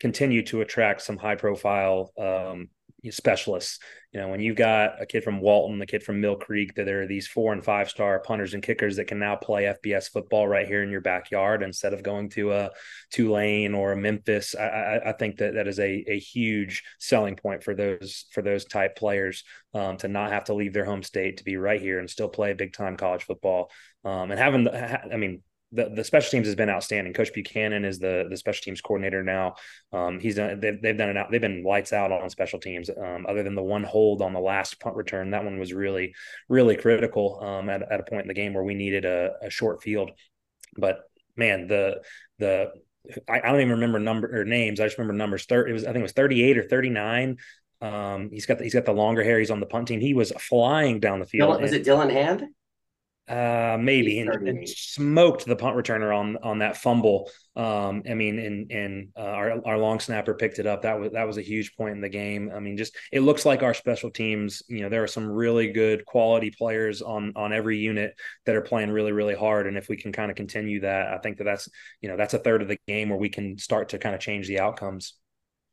C: continue to attract some high profile um, specialists. You know, when you've got a kid from Walton, the kid from Mill Creek, that there are these four and five star punters and kickers that can now play FBS football right here in your backyard instead of going to a Tulane or a Memphis. I, I, I think that that is a, a huge selling point for those for those type players um, to not have to leave their home state to be right here and still play big time college football. Um, and having, the, I mean, the, the special teams has been outstanding. Coach Buchanan is the the special teams coordinator now. Um, he's done they've, they've done it out. They've been lights out on special teams. Um, other than the one hold on the last punt return, that one was really really critical um, at at a point in the game where we needed a, a short field. But man, the the I, I, don't even remember number or names. I just remember numbers. Thirty. It was I think it was thirty eight or thirty nine. Um, he's got the, he's got the longer hair. He's on the punt team. He was flying down the field.
D: was it Dylan Hand?
C: Uh, maybe and, and, smoked the punt returner on on that fumble. Um, I mean, and and uh, our our long snapper picked it up. That was that was a huge point in the game. I mean, just it looks like our special teams. You know, there are some really good quality players on on every unit that are playing really really hard. And if we can kind of continue that, I think that that's you know that's a third of the game where we can start to kind of change the outcomes.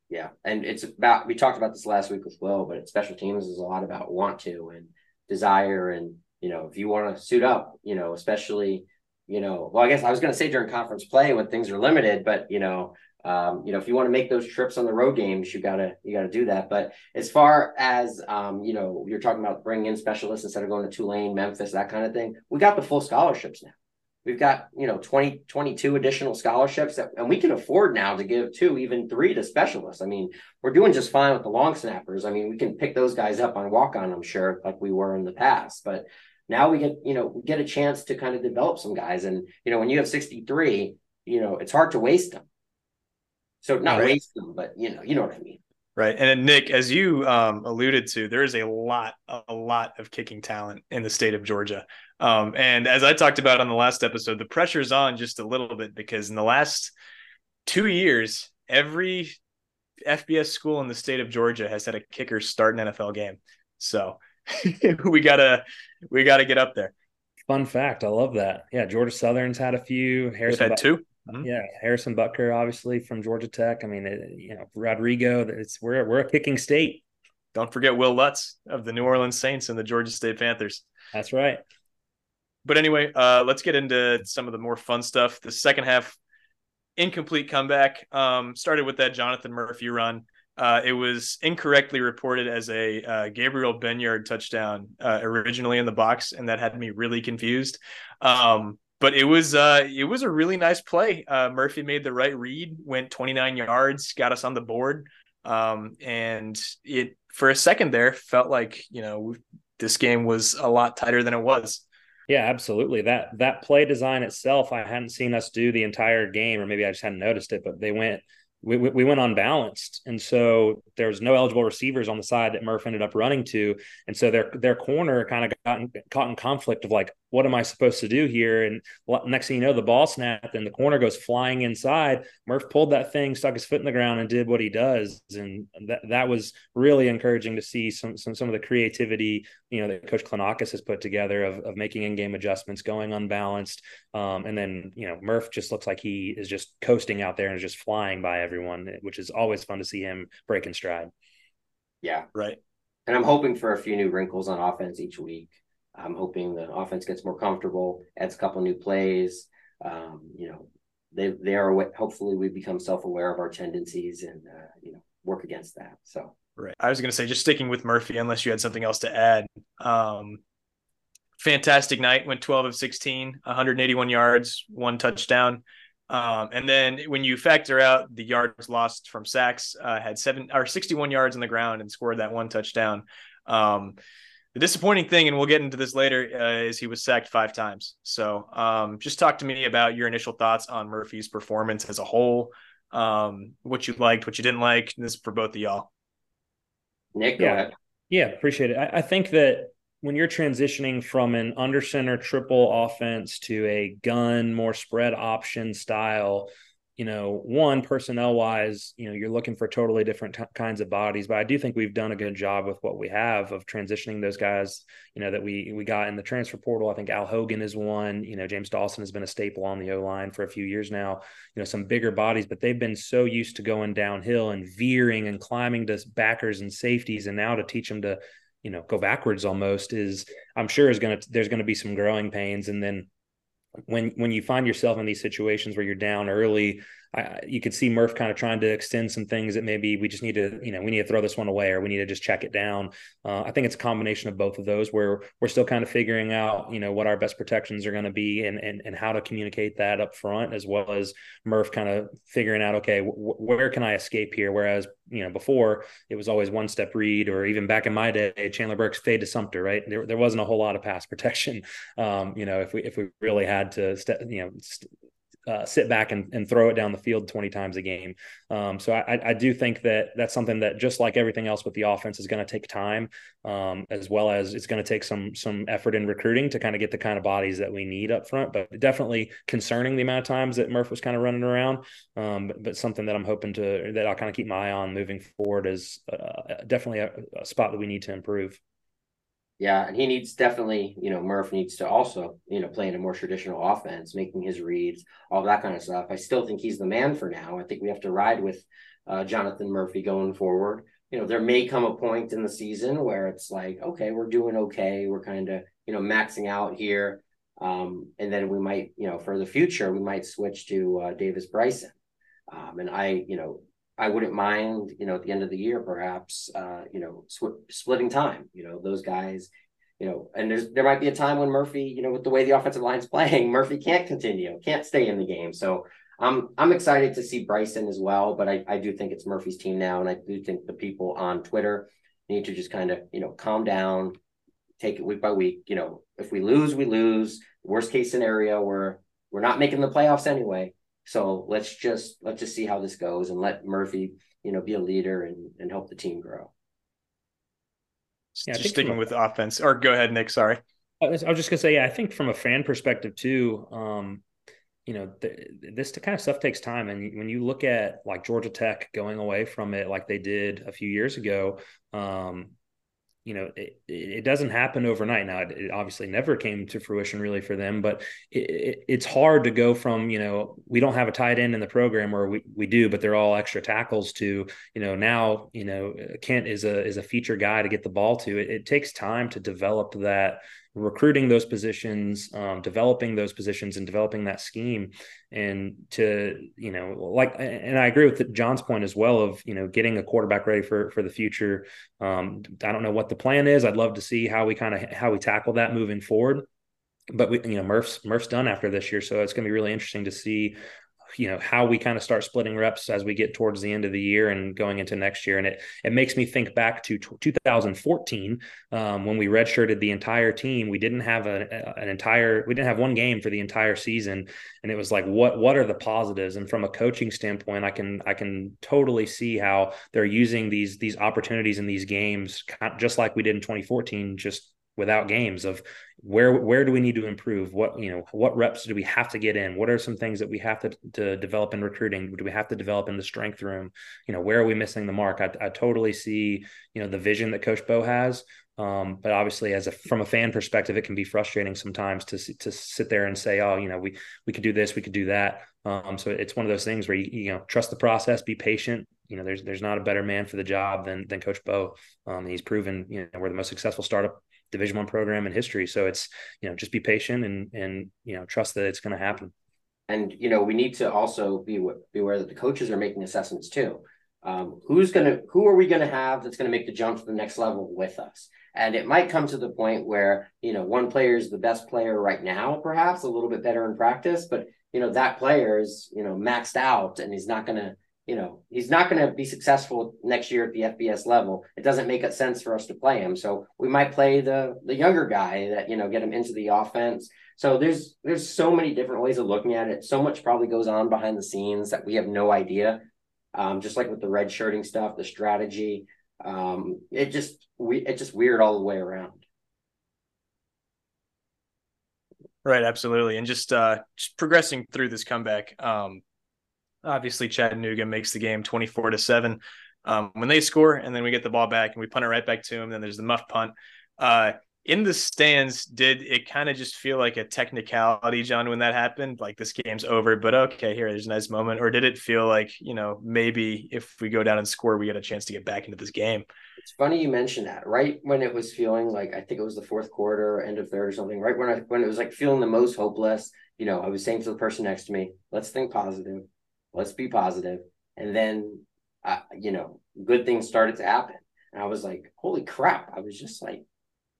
D: Yeah, and it's about we talked about this last week as well, but special teams is a lot about want to and desire and you know, if you want to suit up, you know, especially, you know, well, I guess I was going to say during conference play when things are limited, but you know, um, you know, if you want to make those trips on the road games, you gotta you gotta do that. But as far as um, you know, you're talking about bringing in specialists instead of going to Tulane, Memphis, that kind of thing. We got the full scholarships now. We've got, you know, 20, 22 additional scholarships that, and we can afford now to give two, even three to specialists. I mean, we're doing just fine with the long snappers. I mean, we can pick those guys up on walk on, I'm sure, like we were in the past. But now we get you know we get a chance to kind of develop some guys and you know when you have 63 you know it's hard to waste them. So not right. waste them but you know you know what i mean.
B: Right and nick as you um, alluded to there is a lot a lot of kicking talent in the state of georgia. Um, and as i talked about on the last episode the pressure's on just a little bit because in the last two years every fbs school in the state of georgia has had a kicker start an nfl game. So [laughs] we gotta we gotta get up there.
C: Fun fact, I love that. Yeah, Georgia Southern's had a few.
B: Harrison had two. Mm-hmm.
C: Yeah, Harrison Butker, obviously from Georgia Tech. I mean, it, you know, Rodrigo. It's we're we're a kicking state.
B: Don't forget Wil Lutz of the New Orleans Saints and the Georgia State Panthers.
C: That's right.
B: But anyway, uh, let's get into some of the more fun stuff. The second half, incomplete comeback. Um, started with that Jonathan Murphy run. Uh, it was incorrectly reported as a uh, Gabriel Benyard touchdown uh, originally in the box, and that had me really confused. Um, but it was uh, it was a really nice play. Uh, Murphy made the right read, went 29 yards, got us on the board, um, and it for a second there felt like you know this game was a lot tighter than it was.
C: Yeah, absolutely. That that play design itself, I hadn't seen us do the entire game, or maybe I just hadn't noticed it. But they went we, we went unbalanced. And so there was no eligible receivers on the side that Murph ended up running to. And so their their corner kind of got in, caught in conflict of like, what am I supposed to do here? And next thing you know, the ball snapped and the corner goes flying inside. Murph pulled that thing, stuck his foot in the ground, and did what he does. And that that was really encouraging to see some some some of the creativity, you know, that Coach Klinakis has put together of, of making in-game adjustments, going unbalanced. Um, and then, you know, Murph just looks like he is just coasting out there and is just flying by everyone, which is always fun to see him break in stride.
D: Yeah.
B: Right.
D: And I'm hoping for a few new wrinkles on offense each week. I'm hoping the offense gets more comfortable, adds a couple new plays. Um, you know, they they are hopefully we become self aware of our tendencies and uh, you know work against that. So
B: right. I was going to say just sticking with Murphy, unless you had something else to add. Um, fantastic night. Went 12 of 16, 181 yards, one touchdown. Um, and then when you factor out the yards lost from sacks, uh, had seven or 61 yards on the ground and scored that one touchdown. Um, the disappointing thing, and we'll get into this later, uh, is he was sacked five times. So, um, just talk to me about your initial thoughts on Murphy's performance as a whole. Um, what you liked, what you didn't like. This is for both of y'all.
D: Nick,
C: yeah, yeah, appreciate it. I, I think that when you're transitioning from an under center triple offense to a gun, more spread option style, you know, one personnel wise, you know, you're looking for totally different t- kinds of bodies, but I do think we've done a good job with what we have of transitioning those guys, you know, that we we got in the transfer portal. I think Al Hogan is one, you know, James Dawson has been a staple on the O line for a few years now, you know, some bigger bodies, but they've been so used to going downhill and veering and climbing to backers and safeties. And now to teach them to, you know, go backwards almost is, I'm sure is going to, there's going to be some growing pains. And then when when you find yourself in these situations where you're down early I, you could see Murph kind of trying to extend some things that maybe we just need to, you know, we need to throw this one away or we need to just check it down. Uh, I think it's a combination of both of those where we're still kind of figuring out, you know, what our best protections are going to be and, and and how to communicate that up front, as well as Murph kind of figuring out, okay, where can I escape here? Whereas, you know, before it was always one step read, or even back in my day, Chandler Burks fade to Sumter, right? There, there wasn't a whole lot of pass [laughs] protection. Um, you know, if we if we really had to, st- you know, st- uh, sit back and, and throw it down the field 20 times a game. Um, so I, I, do think that that's something that just like everything else with the offense is going to take time, um, as well as it's going to take some some effort in recruiting to kind of get the kind of bodies that we need up front. But definitely concerning the amount of times that Murph was kind of running around. Um, but, but, something that I'm hoping to that I'll kind of keep my eye on moving forward is uh, definitely a, a spot that we need to improve.
D: Yeah, and he needs definitely, you know, Murph needs to also, you know, play in a more traditional offense, making his reads, all that kind of stuff. I still think he's the man for now. I think we have to ride with uh, Jonathan Murphy going forward. You know, there may come a point in the season where it's like, okay, we're doing okay. We're kind of, you know, maxing out here. Um, and then we might, you know, for the future, we might switch to uh, Davis Bryson. Um, and I, you know, I wouldn't mind, you know, at the end of the year, perhaps, uh, you know, sw- splitting time. You know, those guys, you know, and there's there might be a time when Murphy, you know, with the way the offensive line's [laughs] playing, Murphy can't continue, can't stay in the game. So I'm I'm excited to see Bryson as well, but I I do think it's Murphy's team now, and I do think the people on Twitter need to just kind of you know calm down, take it week by week. You know, if we lose, we lose. Worst case scenario, we're we're not making the playoffs anyway. So let's just let's just see how this goes and let Murphy, you know, be a leader and and help the team grow.
B: Yeah, just sticking with offense. Or go ahead, Nick. Sorry.
C: I was, I was just gonna say, yeah, I think from a fan perspective too, um, you know, th- this kind of stuff takes time. And when you look at like Georgia Tech going away from it, like they did a few years ago, um, you know it, it doesn't happen overnight. Now it, it, obviously never came to fruition really for them but it, it's hard to go from you know we don't have a tight end in the program or we, we do but they're all extra tackles to you know now you know kent is a is a feature guy to get the ball to. It, takes time to develop that recruiting those positions, um, developing those positions, and developing that scheme, and to you know, like, and I agree with Jon's point as well of you know getting a quarterback ready for for the future. Um, I don't know what the plan is. I'd love to see how we kind of how we tackle that moving forward. But we, you know, Murph's Murph's done after this year, so it's going to be really interesting to see you know how we kind of start splitting reps as we get towards the end of the year and going into next year. And it it makes me think back to t- 2014 um, when we redshirted the entire team. We didn't have a, an entire we didn't have one game for the entire season. And it was like what what are the positives? And from a coaching standpoint i can i can totally see how they're using these these opportunities in these games just like we did in 2014 just without games of where where do we need to improve? What you know what reps do we have to get in? What are some things that we have to, to develop in recruiting? Do we have to develop in the strength room? You know where are we missing the mark? I, I totally see you know the vision that coach bo has. Um, but obviously as a from a fan perspective it can be frustrating sometimes to to sit there and say oh you know we we could do this we could do that. Um, so it's one of those things where you you know trust the process be patient. You know there's there's not a better man for the job than than coach bo um, he's proven you know we're the most successful startup division one program in history. So it's you know just be patient and and you know trust that it's going to happen.
D: And you know we need to also be, be aware that the coaches are making assessments too. Um, who's going to who are we going to have that's going to make the jump to the next level with us? And it might come to the point where you know one player is the best player right now perhaps a little bit better in practice but you know that player is you know maxed out and he's not going to you know, he's not going to be successful next year at the FBS level. It doesn't make sense for us to play him. So we might play the the younger guy that you know get him into the offense. So there's there's so many different ways of looking at it. So much probably goes on behind the scenes that we have no idea. Um, just like with the red shirting stuff, the strategy, um, it just we it just weird all the way around.
B: Right, absolutely, and just uh, just progressing through this comeback. Um, obviously Chattanooga makes the game 24 to 7 um, when they score and then we get the ball back and we punt it right back to them then there's the muff punt. Uh, in the stands did it kind of just feel like a technicality jon when that happened? Like this game's over but okay here there's a nice moment. Or did it feel like you know maybe if we go down and score we get a chance to get back into this game?
D: It's funny you mentioned that. Right when it was feeling like i think it was the fourth quarter end of third or something right when i when it was like feeling the most hopeless you know i was saying to the person next to me let's think positive let's be positive. And then, uh, you know, good things started to happen. And I was like, holy crap. I was just like,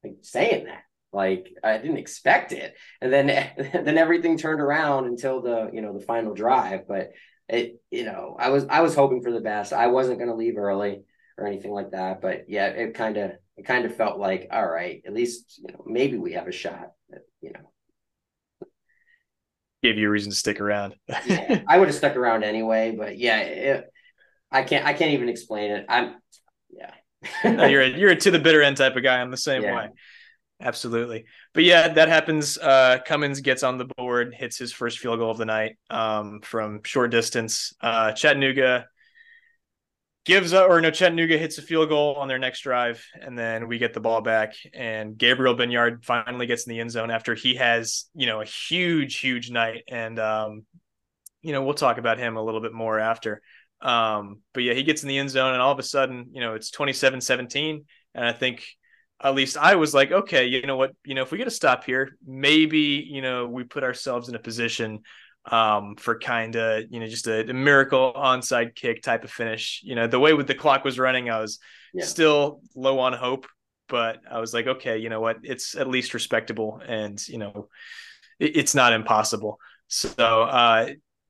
D: like saying that. Like I didn't expect it. And then [laughs] then everything turned around until the, you know, the final drive. But it, you know, I was I was hoping for the best. I wasn't gonna leave early or anything like that. But yeah, it kind of it kind of felt like, all right, at least, you know, maybe we have a shot.
B: Gave you a reason to stick around.
D: yeah, [laughs] I would have stuck around anyway, but yeah, it, I can't I can't even explain it. I'm yeah.
B: no, you're a, you're a to the bitter end type of guy. I'm the same yeah. way. Absolutely. But yeah, that happens. Uh, Cummins gets on the board, hits his first field goal of the night um, from short distance. Uh, Chattanooga gives up, or no, Chattanooga hits a field goal on their next drive, and then we get the ball back. And Gabriel Benyard finally gets in the end zone after he has, you know, a huge, huge night. And, um, you know, we'll talk about him a little bit more after. Um, but yeah, he gets in the end zone, and all of a sudden, you know, it's 27 17. And I think at least I was like, okay, you know what, you know, if we get a stop here, maybe, you know, we put ourselves in a position um, for kind of you know just a, a, miracle onside kick type of finish. You know, the way with the clock was running, I was yeah. still low on hope, but I was like, okay, you know what, it's at least respectable, and you know, it, it's not impossible. So, uh,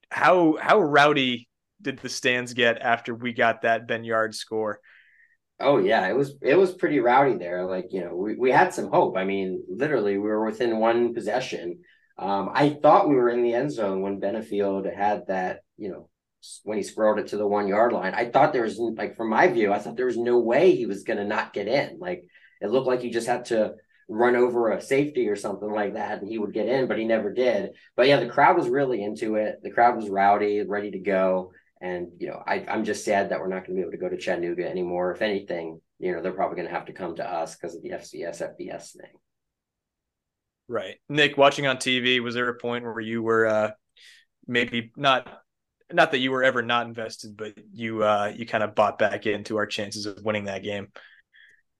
B: how how rowdy did the stands get after we got that Benyard score?
D: Oh yeah, it was it was pretty rowdy there. Like you know, we, we had some hope. I mean, literally, we were within one possession um, I thought we were in the end zone when Benefield had that, you know, when he scrolled it to the one yard line. I thought there was like from my view, I thought there was no way he was going to not get in. Like it looked like he just had to run over a safety or something like that and he would get in, but he never did. But yeah, the crowd was really into it. The crowd was rowdy, ready to go. And you know, I, I'm just sad that we're not going to be able to go to Chattanooga anymore. If anything, you know, they're probably going to have to come to us because of the FCS FBS thing.
B: Right. Nick, watching on TV, was there a point where you were uh, maybe not not that you were ever not invested, but you uh, you kind of bought back into our chances of winning that game?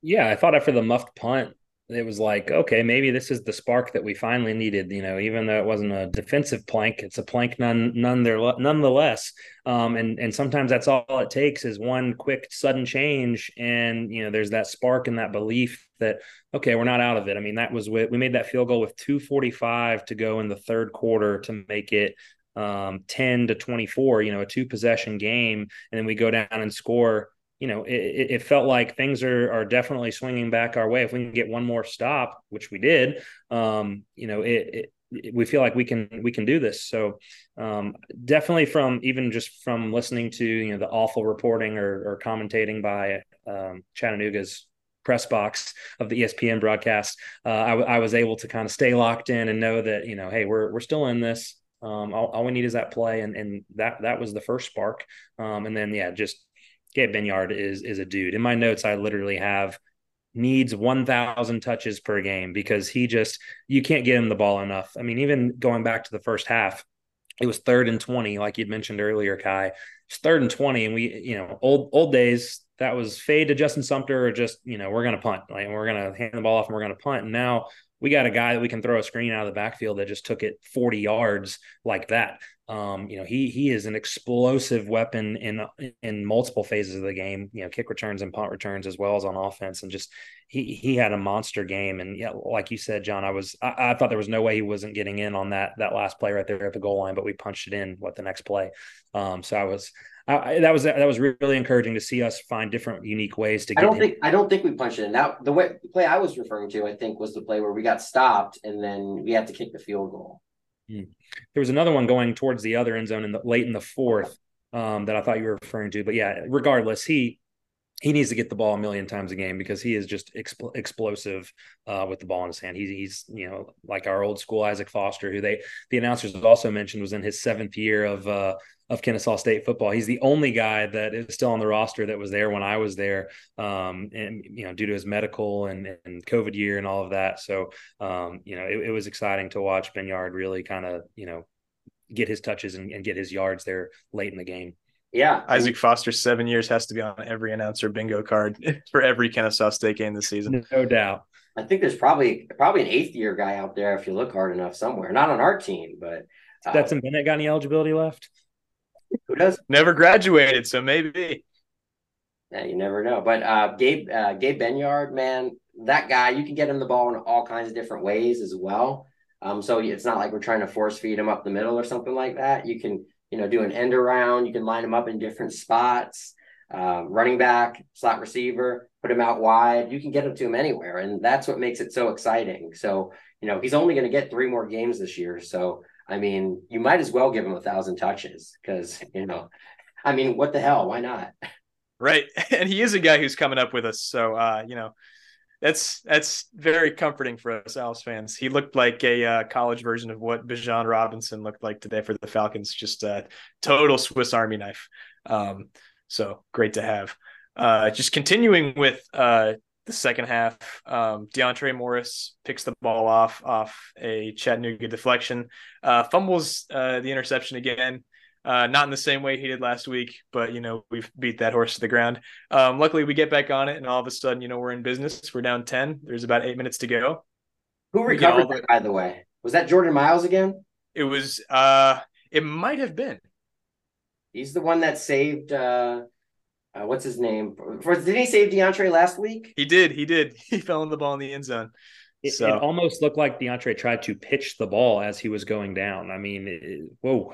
C: Yeah, I thought after the muffed punt, it was like, okay, maybe this is the spark that we finally needed. You know, even though it wasn't a defensive plank, it's a plank none none there nonetheless. Um, and and sometimes that's all it takes is one quick sudden change, and you know, there's that spark and that belief that okay, we're not out of it. I mean, that was with, we made that field goal with 2:45 to go in the third quarter to make it um, 10 to 24. You know, a two possession game, and then we go down and score. You know, it, it felt like things are are definitely swinging back our way. If we can get one more stop, which we did, um, you know, it, it we feel like we can we can do this. So um, definitely from even just from listening to you know the awful reporting or, or commentating by um, Chattanooga's press box of the ESPN broadcast, uh, I, w- I was able to kind of stay locked in and know that you know, hey, we're we're still in this. Um, all, all, we need is that play, and and that that was the first spark. Um, and then yeah, just Gabe Benyard is is a dude. In my notes, I literally have needs 1000 touches per game because he just you can't get him the ball enough. I mean, even going back to the first half, it was third and 20 like you'd mentioned earlier kai it's third and 20 and we you know old old days that was fade to Justin Sumter or just, you know, we're going to punt. Like we're going to hand the ball off and we're going to punt. And now we got a guy that we can throw a screen out of the backfield that just took it 40 yards like that. Um, you know, he he is an explosive weapon in in multiple phases of the game. You know, kick returns and punt returns as well as on offense, and just he he had a monster game. And yeah, like you said, Jon, I was I, I thought there was no way he wasn't getting in on that that last play right there at the goal line, but we punched it in. What the next play? Um, so I was I, that was that was really encouraging to see us find different unique ways to.
D: Get I don't think I don't think we punched it in. That the way the play I was referring to, I think, was the play where we got stopped and then we had to kick the field goal.
C: Hmm. There was another one going towards the other end zone in the late in the fourth um, that I thought you were referring to. But yeah, regardless, he he needs to get the ball a million times a game because he is just expl- explosive uh, with the ball in his hand. He's, he's, you know, like our old school Isaac Foster, who they the announcers also mentioned was in his seventh year of uh, of Kennesaw State football. He's the only guy that is still on the roster that was there when I was there, um, and you know, due to his medical and, and COVID year and all of that. So, um, you know, it, it, was exciting to watch Benyard really kind of, you know, get his touches and, and, get his yards there late in the game.
D: Yeah,
B: Isaac Foster, seven years has to be on every announcer bingo card [laughs] for every Kennesaw State game this season. [laughs]
C: No doubt.
D: I think there's probably probably an eighth year guy out there if you look hard enough somewhere. Not on our team, but
C: uh, Stetson Bennett got any eligibility left?
D: Who does?
B: Never graduated, so maybe.
D: Yeah, you never know. But uh, Gabe uh, Gabe Benyard, man, that guy, you can get him the ball in all kinds of different ways as well. Um, so it's not like we're trying to force feed him up the middle or something like that. You can, you know, do an end around. You can line him up in different spots. Um, running back, slot receiver, put him out wide. You can get him to him anywhere, and that's what makes it so exciting. So, you know, he's only going to get three more games this year. So, I mean, you might as well give him a thousand touches because, you know, I mean, what the hell? Why not?
B: Right. [laughs] And he is a guy who's coming up with us. So, uh, you know, that's that's very comforting for us Owls fans. He looked like a uh, college version of what Bijan Robinson looked like today for the Falcons, just a total Swiss Army knife. Um, so great to have. Uh, just continuing with uh, the second half, um, DeAndre Morris picks the ball off off a Chattanooga deflection, uh, fumbles uh, the interception again. Uh, not in the same way he did last week, but you know we've beat that horse to the ground. Um, luckily, we get back on it, and all of a sudden, you know, we're in business. We're down ten. There's about eight minutes to go.
D: Who recovered that, by the way? Was that Jordan Miles again?
B: It was. Uh, it might have been.
D: He's the one that saved. Uh, uh, what's his name? For, did he save DeAndre last week?
B: He did. He did. [laughs] He fell in the ball in the end zone.
C: It, so. it almost looked like DeAndre tried to pitch the ball as he was going down. I mean, it, whoa.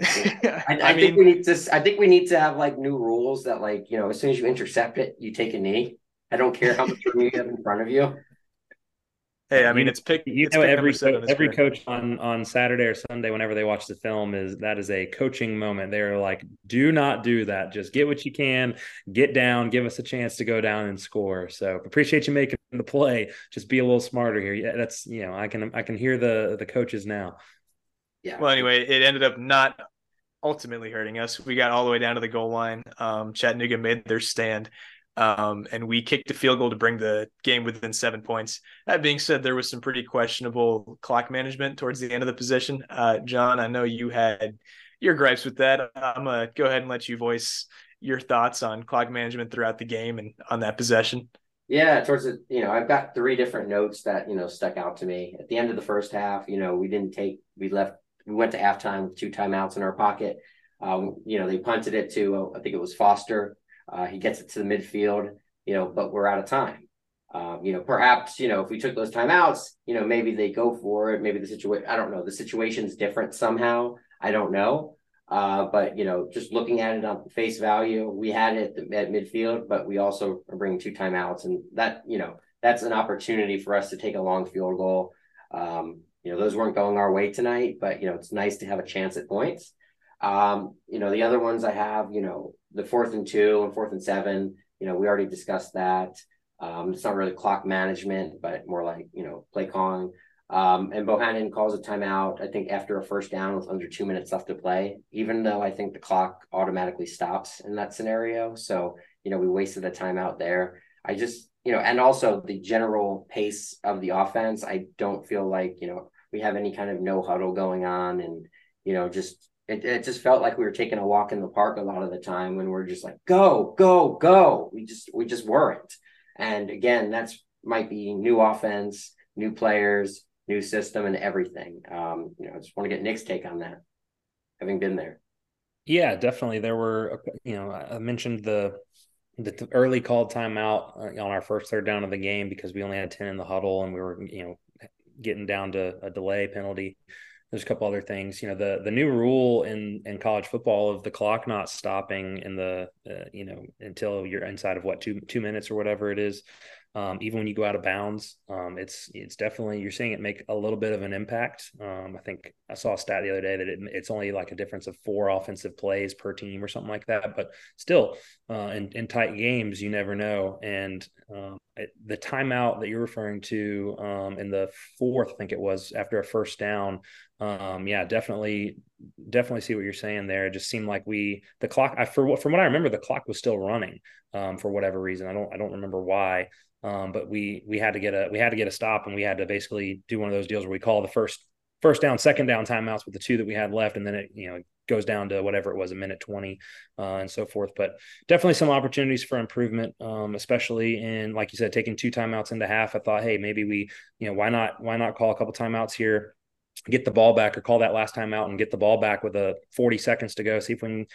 C: [laughs]
D: I, I, I mean, think we need to. I think we need to have like new rules that, like, you know, as soon as you intercept it, you take a knee. I don't care how much room you have in front of you.
B: Hey, I mean, it's pick.
C: You
B: it's
C: know, every every coach on on Saturday or Sunday, whenever they watch the film, is that is a coaching moment. They're like, "Do not do that. Just get what you can, get down, give us a chance to go down and score." So appreciate you making the play. Just be a little smarter here. Yeah, that's you know, I can I can hear the the coaches now.
B: Yeah. Well, anyway, it ended up not ultimately hurting us. We got all the way down to the goal line. Um, Chattanooga made their stand. Um, and we kicked a field goal to bring the game within seven points. That being said, there was some pretty questionable clock management towards the end of the possession. Uh, Jon, I know you had your gripes with that. I'm gonna go ahead and let you voice your thoughts on clock management throughout the game and on that possession.
D: Yeah, towards the you know, I've got three different notes that you know stuck out to me. At the end of the first half, you know, we didn't take, we left, we went to halftime with two timeouts in our pocket. Um, you know, they punted it to, I think it was Foster uh, he gets it to the midfield, you know, but we're out of time. Um, you know, perhaps, you know, if we took those timeouts, you know, maybe they go for it. Maybe the situation, I don't know, the situation's different somehow. I don't know. Uh, but, you know, just looking at it on face value, we had it at, at midfield, but we also are bringing two timeouts. And that, you know, that's an opportunity for us to take a long field goal. Um, you know, those weren't going our way tonight, but, you know, it's nice to have a chance at points. Um, you know, the other ones I have, you know, the fourth and two and fourth and seven, you know, we already discussed that. Um, it's not really clock management, but more like, you know, play calling. Um, and Bohannon calls a timeout, I think, after a first down with under two minutes left to play, even though I think the clock automatically stops in that scenario. So, you know, we wasted a timeout there. I just, you know, and also the general pace of the offense, I don't feel like, you know, we have any kind of no huddle going on and, you know, just it, it just felt like we were taking a walk in the park a lot of the time when we're just like go go go. We just we just weren't. And again that's might be new offense new players new system and everything. Um you know i just want to get nick's take on that having been there.
C: Yeah definitely. There were you know i mentioned the the early called timeout uh, on our first third down of the game because we only had 10 in the huddle and we were you know getting down to a delay penalty there's a couple other things. You know, the the new rule in in college football of the clock not stopping in the uh, you know until you're inside of what two two minutes or whatever it is um, even when you go out of bounds. Um, it's it's definitely you're seeing it make a little bit of an impact. Um, I think I saw a stat the other day that it, it's only like a difference of four offensive plays per team or something like that. But still, uh, in, in tight games, you never know. And um, it, the timeout that you're referring to um, in the fourth, I think it was after a first down. Um, yeah, definitely, definitely see what you're saying there. It just seemed like we the clock. I for what from what I remember, the clock was still running for whatever reason. I don't I don't remember why. Um, but we we had to get a we had to get a stop, and we had to basically do one of those deals where we call the first first down, second down timeouts with the two that we had left, and then it you know goes down to whatever it was a minute 20 uh, and so forth but definitely some opportunities for improvement um, especially in like you said taking two timeouts into half i thought hey maybe we you know why not why not call a couple timeouts here get the ball back or call that last time out and get the ball back with a 40 seconds to go. See if we can,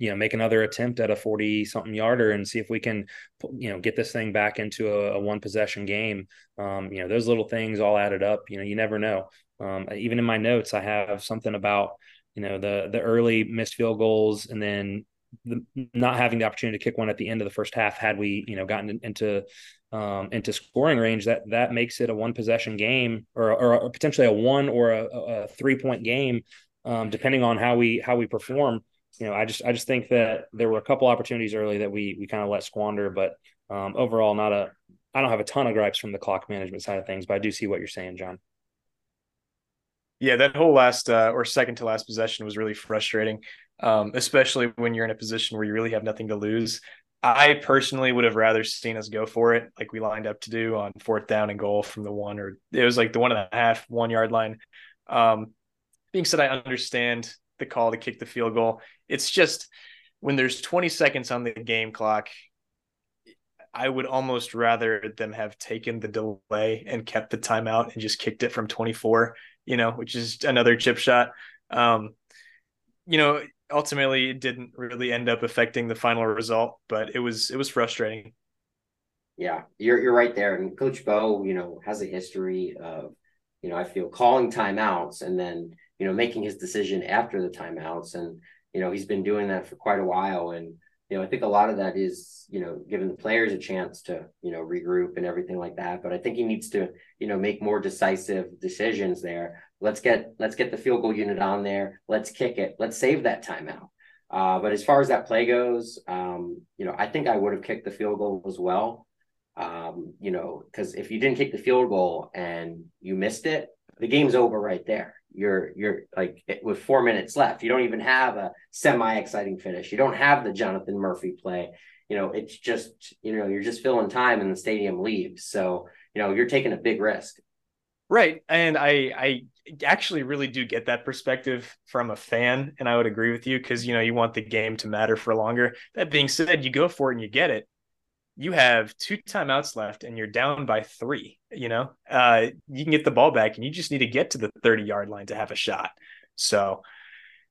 C: you know, make another attempt at a 40 something yarder and see if we can, you know, get this thing back into a, a one possession game. Um, you know, those little things all added up. You know, you never know. Um, even in my notes, I have something about you know the the early missed field goals and then the, not having the opportunity to kick one at the end of the first half had we you know gotten into um, into scoring range that that makes it a one possession game or, or potentially a one or a, a three point game um, depending on how we how we perform you know i just i just think that there were a couple opportunities early that we we kind of let squander but um, overall not a i don't have a ton of gripes from the clock management side of things but i do see what you're saying jon
B: yeah, that whole last uh, or second to last possession was really frustrating, um, especially when you're in a position where you really have nothing to lose. I personally would have rather seen us go for it, like we lined up to do on fourth down and goal from the one, or it was like the one and a half, one yard line. Um, being said, I understand the call to kick the field goal. It's just when there's 20 seconds on the game clock, I would almost rather them have taken the delay and kept the timeout and just kicked it from 24 you know, which is another chip shot. Um, you know, ultimately it didn't really end up affecting the final result, but it was it was frustrating.
D: Yeah, you're you're right there. And Coach Bo, you know, has a history of, you know, I feel calling timeouts and then, you know, making his decision after the timeouts. And, you know, he's been doing that for quite a while. And, you know, I think a lot of that is, you know, giving the players a chance to, you know, regroup and everything like that. But I think he needs to, you know, make more decisive decisions there. Let's get let's get the field goal unit on there. Let's kick it. Let's save that timeout. Uh, but as far as that play goes, um, you know, I think I would have kicked the field goal as well. Um, you know, because if you didn't kick the field goal and you missed it, the game's over right there. You're you're like eh, with four minutes left you don't even have a semi exciting finish. You don't have the jonathan murphy play. You know it's just you know you're just filling time and the stadium leaves. So you know you're taking a big risk.
B: Right and i i actually really do get that perspective from a fan and i would agree with you because you know you want the game to matter for longer. That being said you go for it and you get it. You have two timeouts left and you're down by three, you know, uh, you can get the ball back and you just need to get to the 30 yard line to have a shot. So,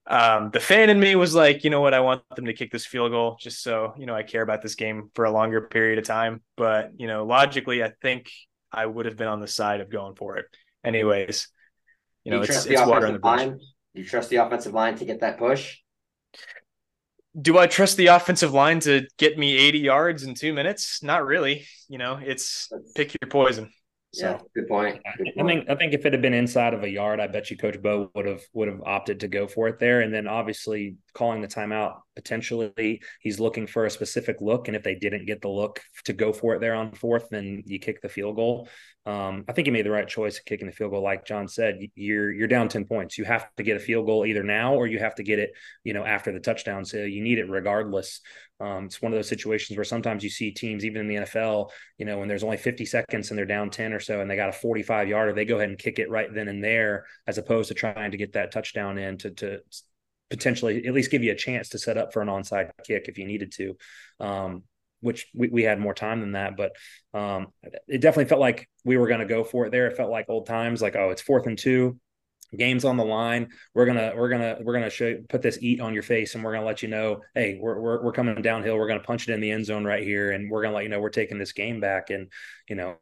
B: um, the fan in me was like, you know what, I want them to kick this field goal just so, you know, I care about this game for a longer period of time. But, you know, logically, I think I would have been on the side of going for it. Anyways, you know, you it's, it's water on the bridge.
D: Line? You trust the offensive line to get that push?
B: do I trust the offensive line to get me 80 yards in two minutes? Not really. You know, it's pick your poison.
D: So. Yeah, good point. good
C: point. I think I think if it had been inside of a yard, I bet you Coach Bo would have would have opted to go for it there. And then obviously calling the timeout potentially he's looking for a specific look, and if they didn't get the look to go for it there on fourth, then you kick the field goal. Um, I think he made the right choice of kicking the field goal. Like Jon said, you're you're down ten points. You have to get a field goal either now or you have to get it, you know, after the touchdown. So you need it regardless. Um, it's one of those situations where sometimes you see teams, even in the NFL, you know, when there's only 50 seconds and they're down 10 or so and they got a 45 yarder, they go ahead and kick it right then and there, as opposed to trying to get that touchdown in to, to potentially at least give you a chance to set up for an onside kick if you needed to. Um, which we, we had more time than that, but um, it definitely felt like we were going to go for it there. It felt like old times, like, oh, it's fourth and two games on the line. We're gonna we're gonna we're gonna show put this eat on your face and we're gonna let you know hey we're, we're, we're coming downhill. We're gonna punch it in the end zone right here and we're gonna let you know we're taking this game back. And you know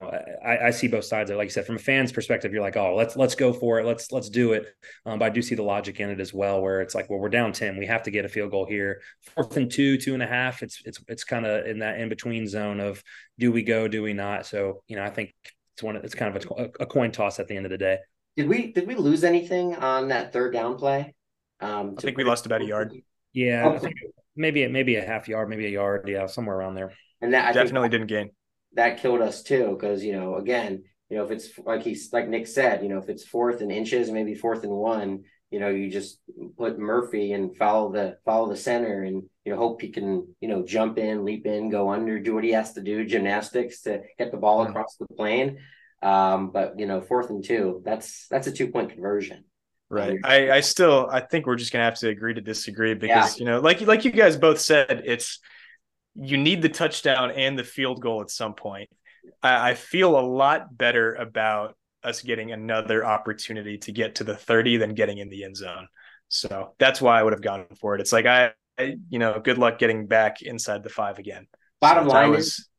C: i, I see both sides of it. Like you said from a fan's perspective you're like oh let's let's go for it. Let's let's do it. Um, but i do see the logic in it as well where it's like well we're down 10 we have to get a field goal here. Fourth and two two and a half. It's it's it's kind of in that in between zone of do we go do we not? So you know i think it's one it's kind of a, a coin toss at the end of the day
D: did we did we lose anything on that third down play?
B: Um, I think we lost about a yard.
C: Yeah, okay. maybe maybe a half yard, maybe a yard, yeah, somewhere around there.
B: And that I definitely didn't gain.
D: That killed us too, because you know, again, you know, if it's like he's like Nick said, you know, if it's fourth and inches, maybe fourth and one, you know, you just put Murphy and follow the follow the center, and you know, hope he can, you know, jump in, leap in, go under, do what he has to do, gymnastics to get the ball across the plane. Um, but you know, fourth and two, that's that's a two point conversion.
B: Right. I, I still I think we're just gonna have to agree to disagree because yeah. you know, like like you guys both said, it's you need the touchdown and the field goal at some point. I, I feel a lot better about us getting another opportunity to get to the 30 than getting in the end zone. So that's why I would have gone for it. It's like I, I you know, good luck getting back inside the five again.
D: Bottom so line was, is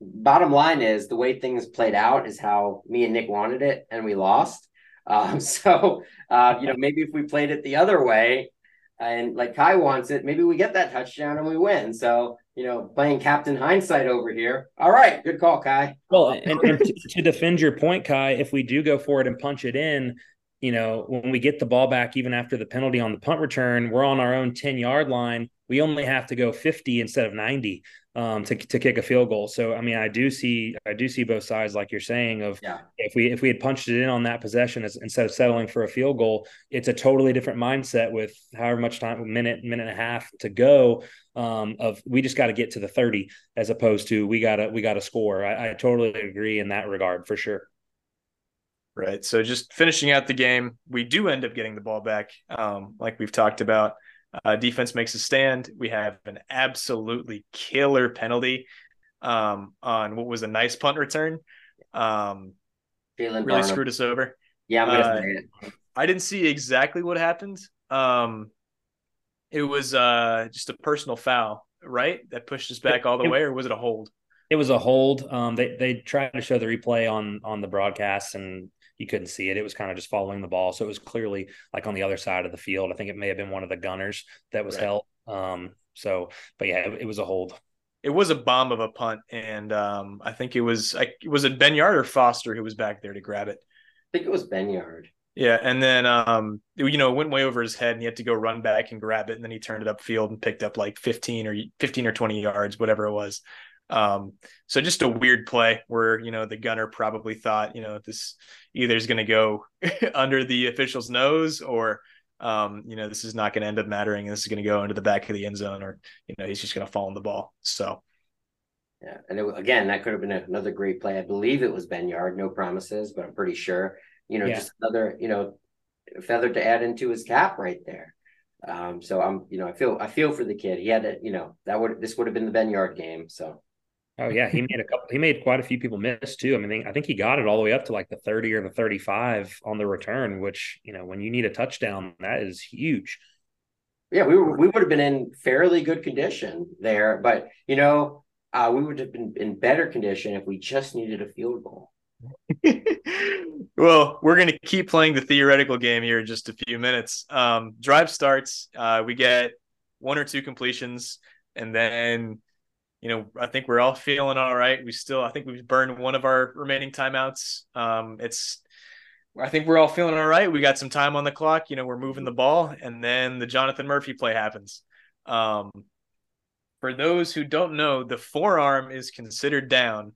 D: bottom line is the way things played out is how me and Nick wanted it and we lost. [laughs] Um, so uh, you know, maybe if we played it the other way and like Kai wants it, maybe we get that touchdown and we win. So you know, playing Captain Hindsight over here. All right, good call, Kai.
C: Well, and, and to, to defend your point, Kai, if we do go for it and punch it in, you know, when we get the ball back, even after the penalty on the punt return, we're on our own 10 yard line. We only have to go 50 instead of 90 um, to, to kick a field goal. So, I mean, I do see, I do see both sides, like you're saying, of yeah. if we, if we had punched it in on that possession as, instead of settling for a field goal, it's a totally different mindset with however much time, minute, minute and a half to go um, of we just got to get to the 30 as opposed to we got to, we got to score. I, I totally agree in that regard for sure.
B: Right. So just finishing out the game, we do end up getting the ball back, um, like we've talked about. Uh, defense makes a stand. We have an absolutely killer penalty um, on what was a nice punt return. Um, really Barnum. screwed us over.
D: Yeah, uh,
B: I didn't see exactly what happened. Um, it was uh, just a personal foul, right? That pushed us back all the way, or was it a hold?
C: It was a hold. Um, they they tried to show the replay on on the broadcast, and you couldn't see it. It was kind of just following the ball. So it was clearly like on the other side of the field. I think it may have been one of the gunners that was right. held. Um, so, but yeah, it, it, was a hold.
B: It was a bomb of a punt, and um, I think it was I, was it Benyard or Foster who was back there to grab it.
D: I think it was Benyard.
B: Yeah, and then um, you know, it went way over his head, and he had to go run back and grab it, and then he turned it up field and picked up like fifteen or fifteen or twenty yards, whatever it was. Um, so just a weird play where you know the gunner probably thought you know this either is going to go [laughs] under the official's nose or um, you know this is not going to end up mattering. This is going to go into the back of the end zone or you know he's just going to fall on the ball. So
D: yeah, and it, again that could have been another great play. I believe it was Benyard. No promises, but I'm pretty sure. You know, yeah. just another you know feather to add into his cap right there. Um, so I'm, you know, I feel I feel for the kid. He had to, you know, that would this would have been the Benyard game. So
C: Oh yeah, he made a couple. He made quite a few people miss too. I mean, I think he got it all the way up to like the thirty or the thirty-five on the return, which you know, when you need a touchdown, that is huge.
D: Yeah, we were, we would have been in fairly good condition there, but you know, uh, we would have been in better condition if we just needed a field goal. [laughs]
B: well, we're going to keep playing the theoretical game here in just a few minutes. Um, drive starts. Uh, we get one or two completions, and then you know, I think we're all feeling all right. We still, I think we've burned one of our remaining timeouts. Um, it's, I think we're all feeling all right. We got some time on the clock. You know, we're moving the ball, and then the Jonathan Murphy play happens. Um, for those who don't know, the forearm is considered down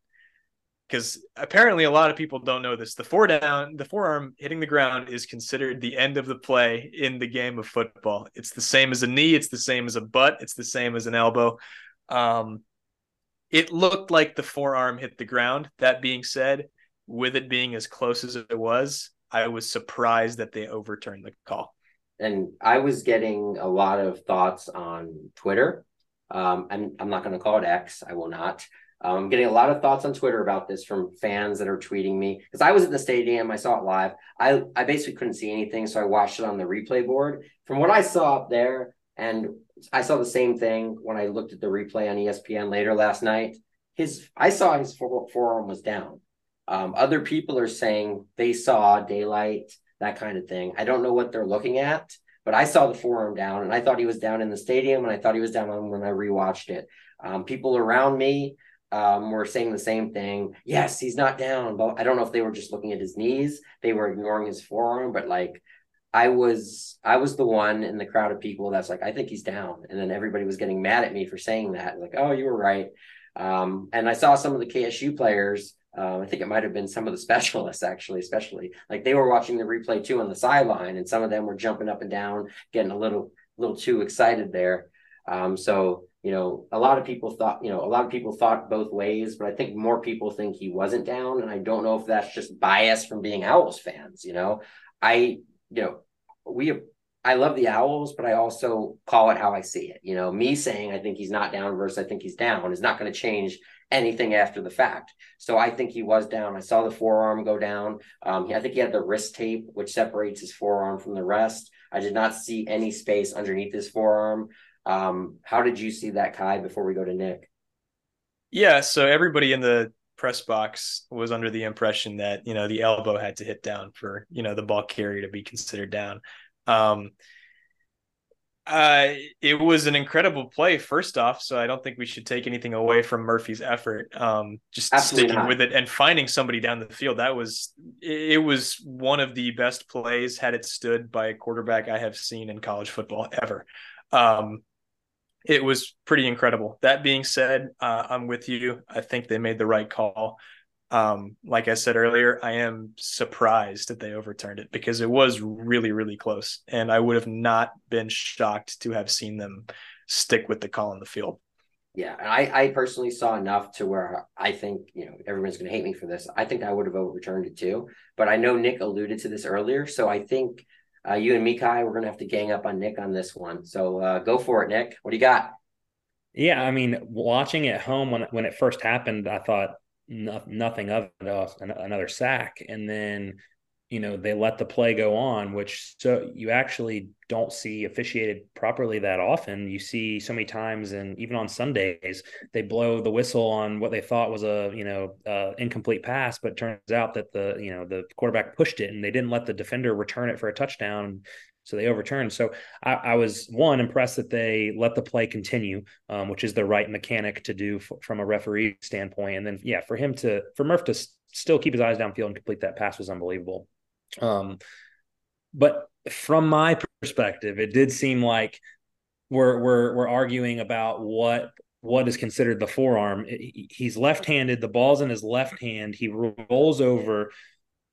B: because apparently a lot of people don't know this. The four down, the forearm hitting the ground is considered the end of the play in the game of football. It's the same as a knee. It's the same as a butt. It's the same as an elbow. Um, it looked like the forearm hit the ground. That being said, with it being as close as it was, I was surprised that they overturned the call.
D: And I was getting a lot of thoughts on Twitter. Um, I'm, I'm not going to call it X. I will not. Um, I'm getting a lot of thoughts on Twitter about this from fans that are tweeting me because I was at the stadium. I saw it live. I, I basically couldn't see anything, so I watched it on the replay board. From what I saw up there, and I saw the same thing when I looked at the replay on ESPN later last night. His I saw his forearm was down. Um, other people are saying they saw daylight, that kind of thing. I don't know what they're looking at, but I saw the forearm down, and I thought he was down in the stadium, and I thought he was down when I rewatched it. Um, people around me um, were saying the same thing. Yes, he's not down, but I don't know if they were just looking at his knees. They were ignoring his forearm, but like I was I was the one in the crowd of people that's like, I think he's down. And then everybody was getting mad at me for saying that. Like, oh, you were right. Um, and I saw some of the KSU players. Uh, I think it might have been some of the [laughs] specialists actually, especially like they were watching the replay too on the sideline, and some of them were jumping up and down, getting a little little too excited there. Um, so you know, a lot of people thought, you know, a lot of people thought both ways, but I think more people think he wasn't down, and I don't know if that's just bias from being Owls fans. You know, I you know, we have, I love the Owls, but I also call it how I see it. You know, me saying I think he's not down versus I think he's down is not going to change anything after the fact. So I think he was down. I saw the forearm go down. Um, I think he had the wrist tape, which separates his forearm from the rest. I did not see any space underneath his forearm. Um, how did you see that, Kai, before we go to Nick?
B: Yeah, so everybody in the press box was under the impression that, you know, the elbow had to hit down for, you know, the ball carrier to be considered down. Um, uh, it was an incredible play, first off. So I don't think we should take anything away from Murphy's effort. Um, just Absolutely sticking not. with it and finding somebody down the field. That was it was one of the best plays had it stood by a quarterback I have seen in college football ever. Um, it was pretty incredible. That being said, uh, I'm with you. I think they made the right call um, like I said earlier, I am surprised that they overturned it because it was really, really close. And I would have not been shocked to have seen them stick with the call in the field.
D: Yeah, I, I personally saw enough to where I think, you know, everyone's going to hate me for this. I think I would have overturned it too. But I know Nick alluded to this earlier. So I think uh, you and Mikai, we're going to have to gang up on Nick on this one. So uh, go for it, Nick. What do you got?
C: Yeah, I mean, watching at home when when it first happened, I thought no, nothing of it, another sack, and then you know they let the play go on, which so you actually don't see officiated properly that often. You see so many times, and even on Sundays, they blow the whistle on what they thought was a you know uh, incomplete pass, but turns out that the you know the quarterback pushed it, and they didn't let the defender return it for a touchdown. So they overturned. So I, I, was one impressed that they let the play continue, um, which is the right mechanic to do f- from a referee standpoint. And then yeah, for him to for Murph to still keep his eyes downfield and complete that pass was unbelievable. Um, but from my perspective, it did seem like we're we're we're arguing about what what is considered the forearm. He's left-handed. The ball's in his left hand. He rolls over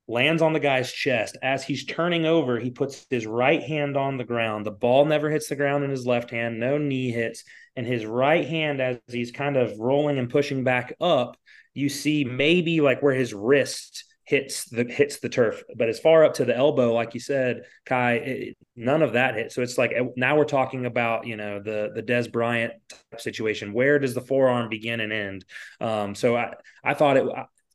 C: lands on the guy's chest. As he's turning over, he puts his right hand on the ground. The ball never hits the ground in his left hand, no knee hits. And his right hand, as he's kind of rolling and pushing back up, you see maybe like where his wrist hits the hits the turf. But as far up to the elbow like you said kai it, none of that hit so it's like now we're talking about you know the the Dez Bryant situation. Where does the forearm begin and end? Um, so i i thought it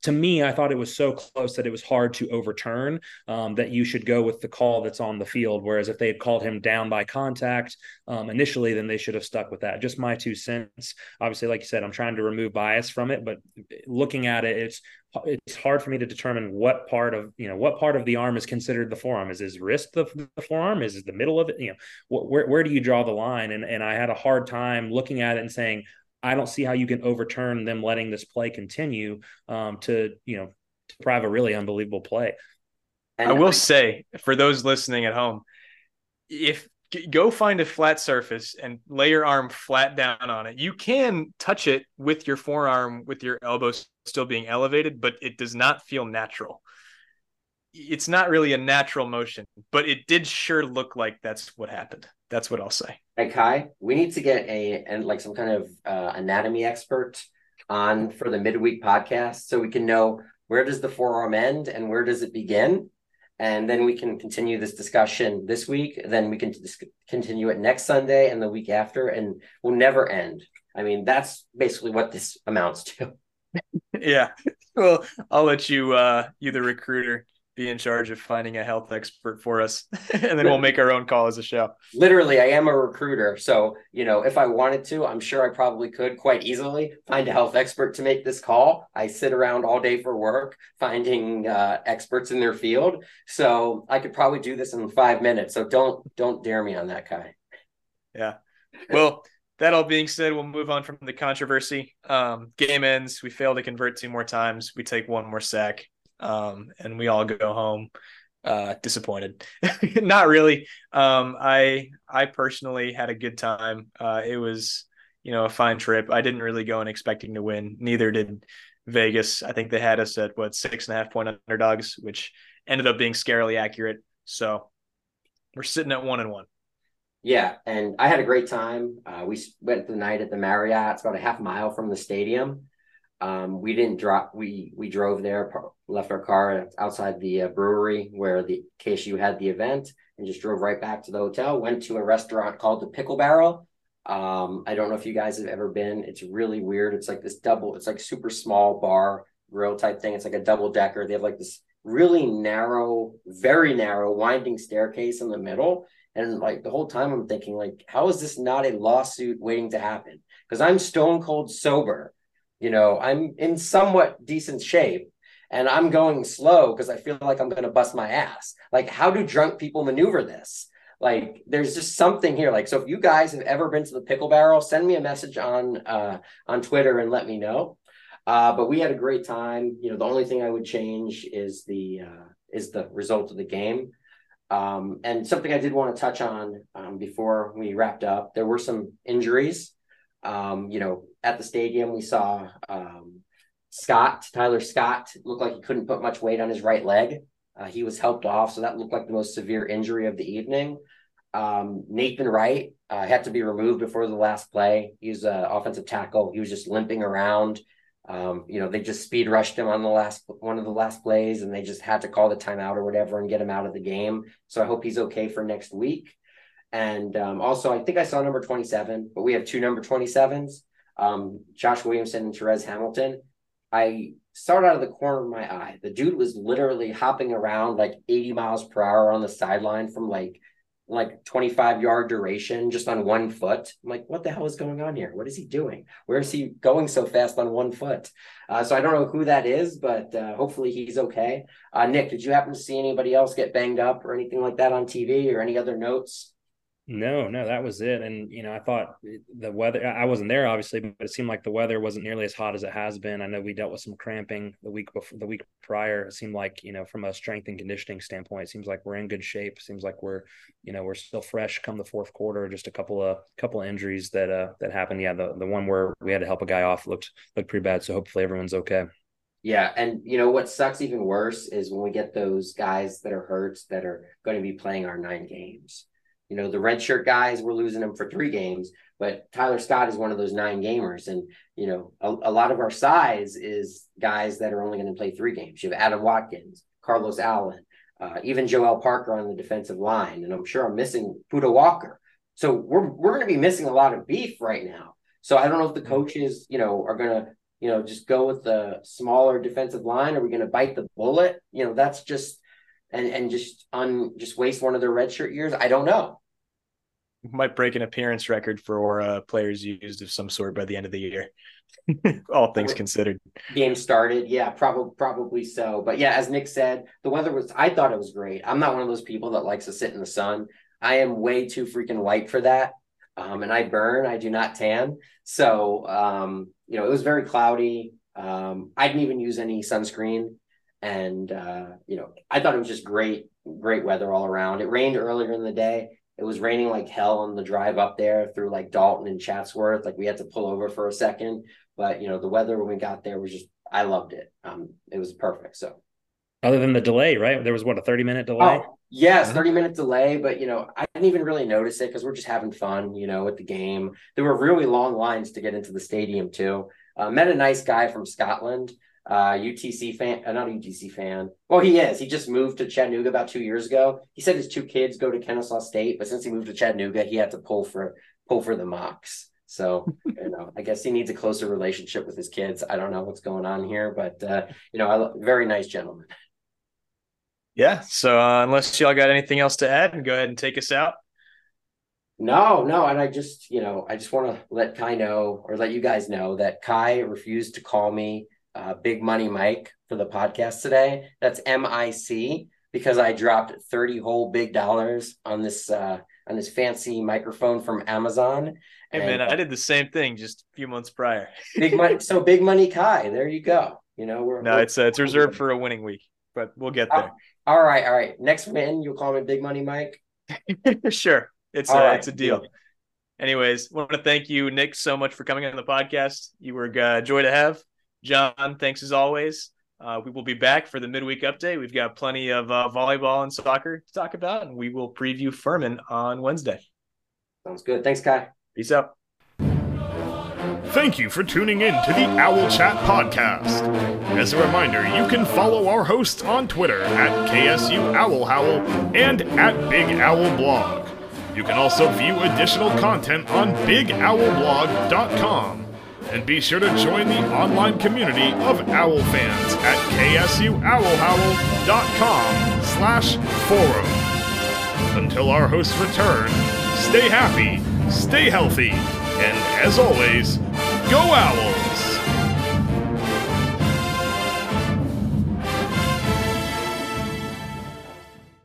C: to me, I thought it was so close that it was hard to overturn. Um, that you should go with the call that's on the field. Whereas if they had called him down by contact um, initially, then they should have stuck with that. Just my two cents. Obviously, like you said, I'm trying to remove bias from it, but looking at it, it's it's hard for me to determine what part of you know what part of the arm is considered the forearm. Is his wrist the, the forearm? Is it the middle of it? You know, where where do you draw the line? And and I had a hard time looking at it and saying I don't see how you can overturn them letting this play continue um, to you know deprive a really unbelievable play.
B: And I will say for those listening at home, if go find a flat surface and lay your arm flat down on it, you can touch it with your forearm with your elbow still being elevated, but it does not feel natural. It's not really a natural motion, but it did sure look like that's what happened. That's what I'll say.
D: Kai, we need to get a and like some kind of uh, anatomy expert on for the midweek podcast so we can know where does the forearm end and where does it begin, and then we can continue this discussion this week. Then we can continue it next Sunday and the week after, and we'll never end. I mean, that's basically what this amounts to. [laughs]
B: yeah. Well, I'll let you, uh, you the recruiter, be in charge of finding a health expert for us [laughs] and then we'll make our own call as a show
D: literally i am a recruiter so you know if i wanted to i'm sure i probably could quite easily find a health expert to make this call i sit around all day for work finding uh, experts in their field so i could probably do this in five minutes so don't don't dare me on that guy
B: yeah well that all being said, we'll move on from the controversy. Um, game ends. We fail to convert two more times. We take one more sack um, and we all go home uh, disappointed. [laughs] Not really. Um, I I personally had a good time. Uh, it was you know a fine trip. I didn't really go in expecting to win. Neither did Vegas. I think they had us at what six and a half point underdogs, which ended up being scarily accurate. So we're sitting at one and one.
D: Yeah, and I had a great time. Uh, we spent the night at the Marriott. It's about a half mile from the stadium. Um, we didn't drop. We we drove there, left our car outside the uh, brewery where the KSU had the event, and just drove right back to the hotel. Went to a restaurant called the Pickle Barrel. Um, I don't know if you guys have ever been. It's really weird. It's like this double. It's like super small bar grill type thing. It's like a double decker. They have like this really narrow, very narrow, winding staircase in the middle. And like the whole time, I'm thinking like, how is this not a lawsuit waiting to happen? Because I'm stone cold sober. You know, I'm in somewhat decent shape and I'm going slow because I feel like I'm going to bust my ass. Like, how do drunk people maneuver this? Like, there's just something here. Like, so if you guys have ever been to the pickle barrel, send me a message on uh, on Twitter and let me know. Uh, but we had a great time. You know, the only thing I would change is the uh, is the result of the game. Um, and something I did want to touch on um, before we wrapped up, there were some injuries. Um, you know, at the stadium, we saw um, Scott, Tyler Scott, looked like he couldn't put much weight on his right leg. Uh, he was helped off, so that looked like the most severe injury of the evening. Um, Nathan Wright uh, had to be removed before the last play. He was an offensive tackle. He was just limping around. Um, you know, they just speed rushed him on the last one of the last plays, and they just had to call the timeout or whatever and get him out of the game. So I hope he's okay for next week. And um, also, I think I saw number 27, but we have two number 27s, um, Josh Williamson and Therese Hamilton. I saw it out of the corner of my eye. The dude was literally hopping around like 80 miles per hour on the sideline from like like 25 yard duration just on one foot. I'm like, what the hell is going on here? What is he doing? Where is he going so fast on one foot? Uh, so I don't know who that is, but uh, hopefully he's okay. Uh, Nick, did you happen to see anybody else get banged up or anything like that on TV or any other notes?
C: No, no, that was it. And you know, I thought the weather. I wasn't there, obviously, but it seemed like the weather wasn't nearly as hot as it has been. I know we dealt with some cramping the week before, the week prior. It seemed like you know, from a strength and conditioning standpoint, it seems like we're in good shape. It seems like we're, you know, we're still fresh come the fourth quarter. Just a couple of couple of injuries that uh that happened. Yeah, the the one where we had to help a guy off looked looked pretty bad. So hopefully everyone's okay.
D: Yeah, and you know what sucks even worse is when we get those guys that are hurt that are going to be playing our nine games you know, the redshirt guys, we're losing them for three games, but Tyler Scott is one of those nine gamers. And, you know, a, a lot of our size is guys that are only going to play three games. You have Adam Watkins, Carlos Allen, uh, even Joel Parker on the defensive line. And I'm sure I'm missing Puda Walker. So we're, we're going to be missing a lot of beef right now. So I don't know if the coaches, you know, are going to, you know, just go with the smaller defensive line. Are we going to bite the bullet? You know, that's just, and, and just on just waste one of their redshirt years. I don't know
B: might break an appearance record for uh, players used of some sort by the end of the year. [laughs] All things considered.
D: Game started, yeah, probably probably so. But yeah, as Nick said, the weather was. I thought it was great. I'm not one of those people that likes to sit in the sun. I am way too freaking white for that, um, and I burn. I do not tan. So um, you know, it was very cloudy. Um, I didn't even use any sunscreen, and uh, you know, I thought it was just great, great weather all around. It rained earlier in the day it was raining like hell on the drive up there through like Dalton and Chatsworth. Like we had to pull over for a second, but you know the weather when we got there was just I loved it. Um, it was perfect. So,
C: other than the delay, right? There was what a thirty minute delay.
D: Oh, yes, mm-hmm. thirty minute delay, but you know I didn't even really notice it because we're just having fun, you know, at the game. There were really long lines to get into the stadium too. Uh, met a nice guy from Scotland uh, UTC fan, uh, not UTC fan. Well, he is. He just moved to Chattanooga about two years ago. He said his two kids go to Kennesaw State, but since he moved to Chattanooga, he had to pull for pull for the Mocs. So [laughs] you know, I guess he needs a closer relationship with his kids. I don't know what's going on here, but uh, you know, I, very nice gentleman.
B: Yeah. So uh, unless y'all got anything else to add, and go ahead and take us out.
D: No, no, and I just, you know, I just want to let Kai know or let you guys know that Kai refused to call me uh, Big Money Mike for the podcast today. That's M I C because I dropped 30 whole big dollars on this uh, on this fancy microphone from Amazon.
B: Hey and, man, I did the same thing just a few months prior.
D: big money, [laughs] so big money Kai. There you go. You know, we're
B: no,
D: we're,
B: it's uh, it's reserved for a winning week, but we'll get there.
D: all right, all right. Next win, you'll call me Big Money Mike. [laughs]
B: sure, it's a right. it's a deal. Anyways, want to thank you, Nick, so much for coming on the podcast. You were a uh, joy to have. Jon, thanks as always. Uh, we will be back for the midweek update. We've got plenty of uh, volleyball and soccer to talk about, and we will preview Furman on Wednesday.
D: Sounds good. Thanks, Kai.
B: Peace out.
A: Thank you for tuning in to the Owl Chat podcast. As a reminder, you can follow our hosts on Twitter at KSU Owl Howl and at Big Owl Blog. You can also view additional content on BigOwlblog.com. And be sure to join the online community of owl fans at ksuowlhowl.com slash forum. Until our hosts return, stay happy, stay healthy, and as always, go Owls!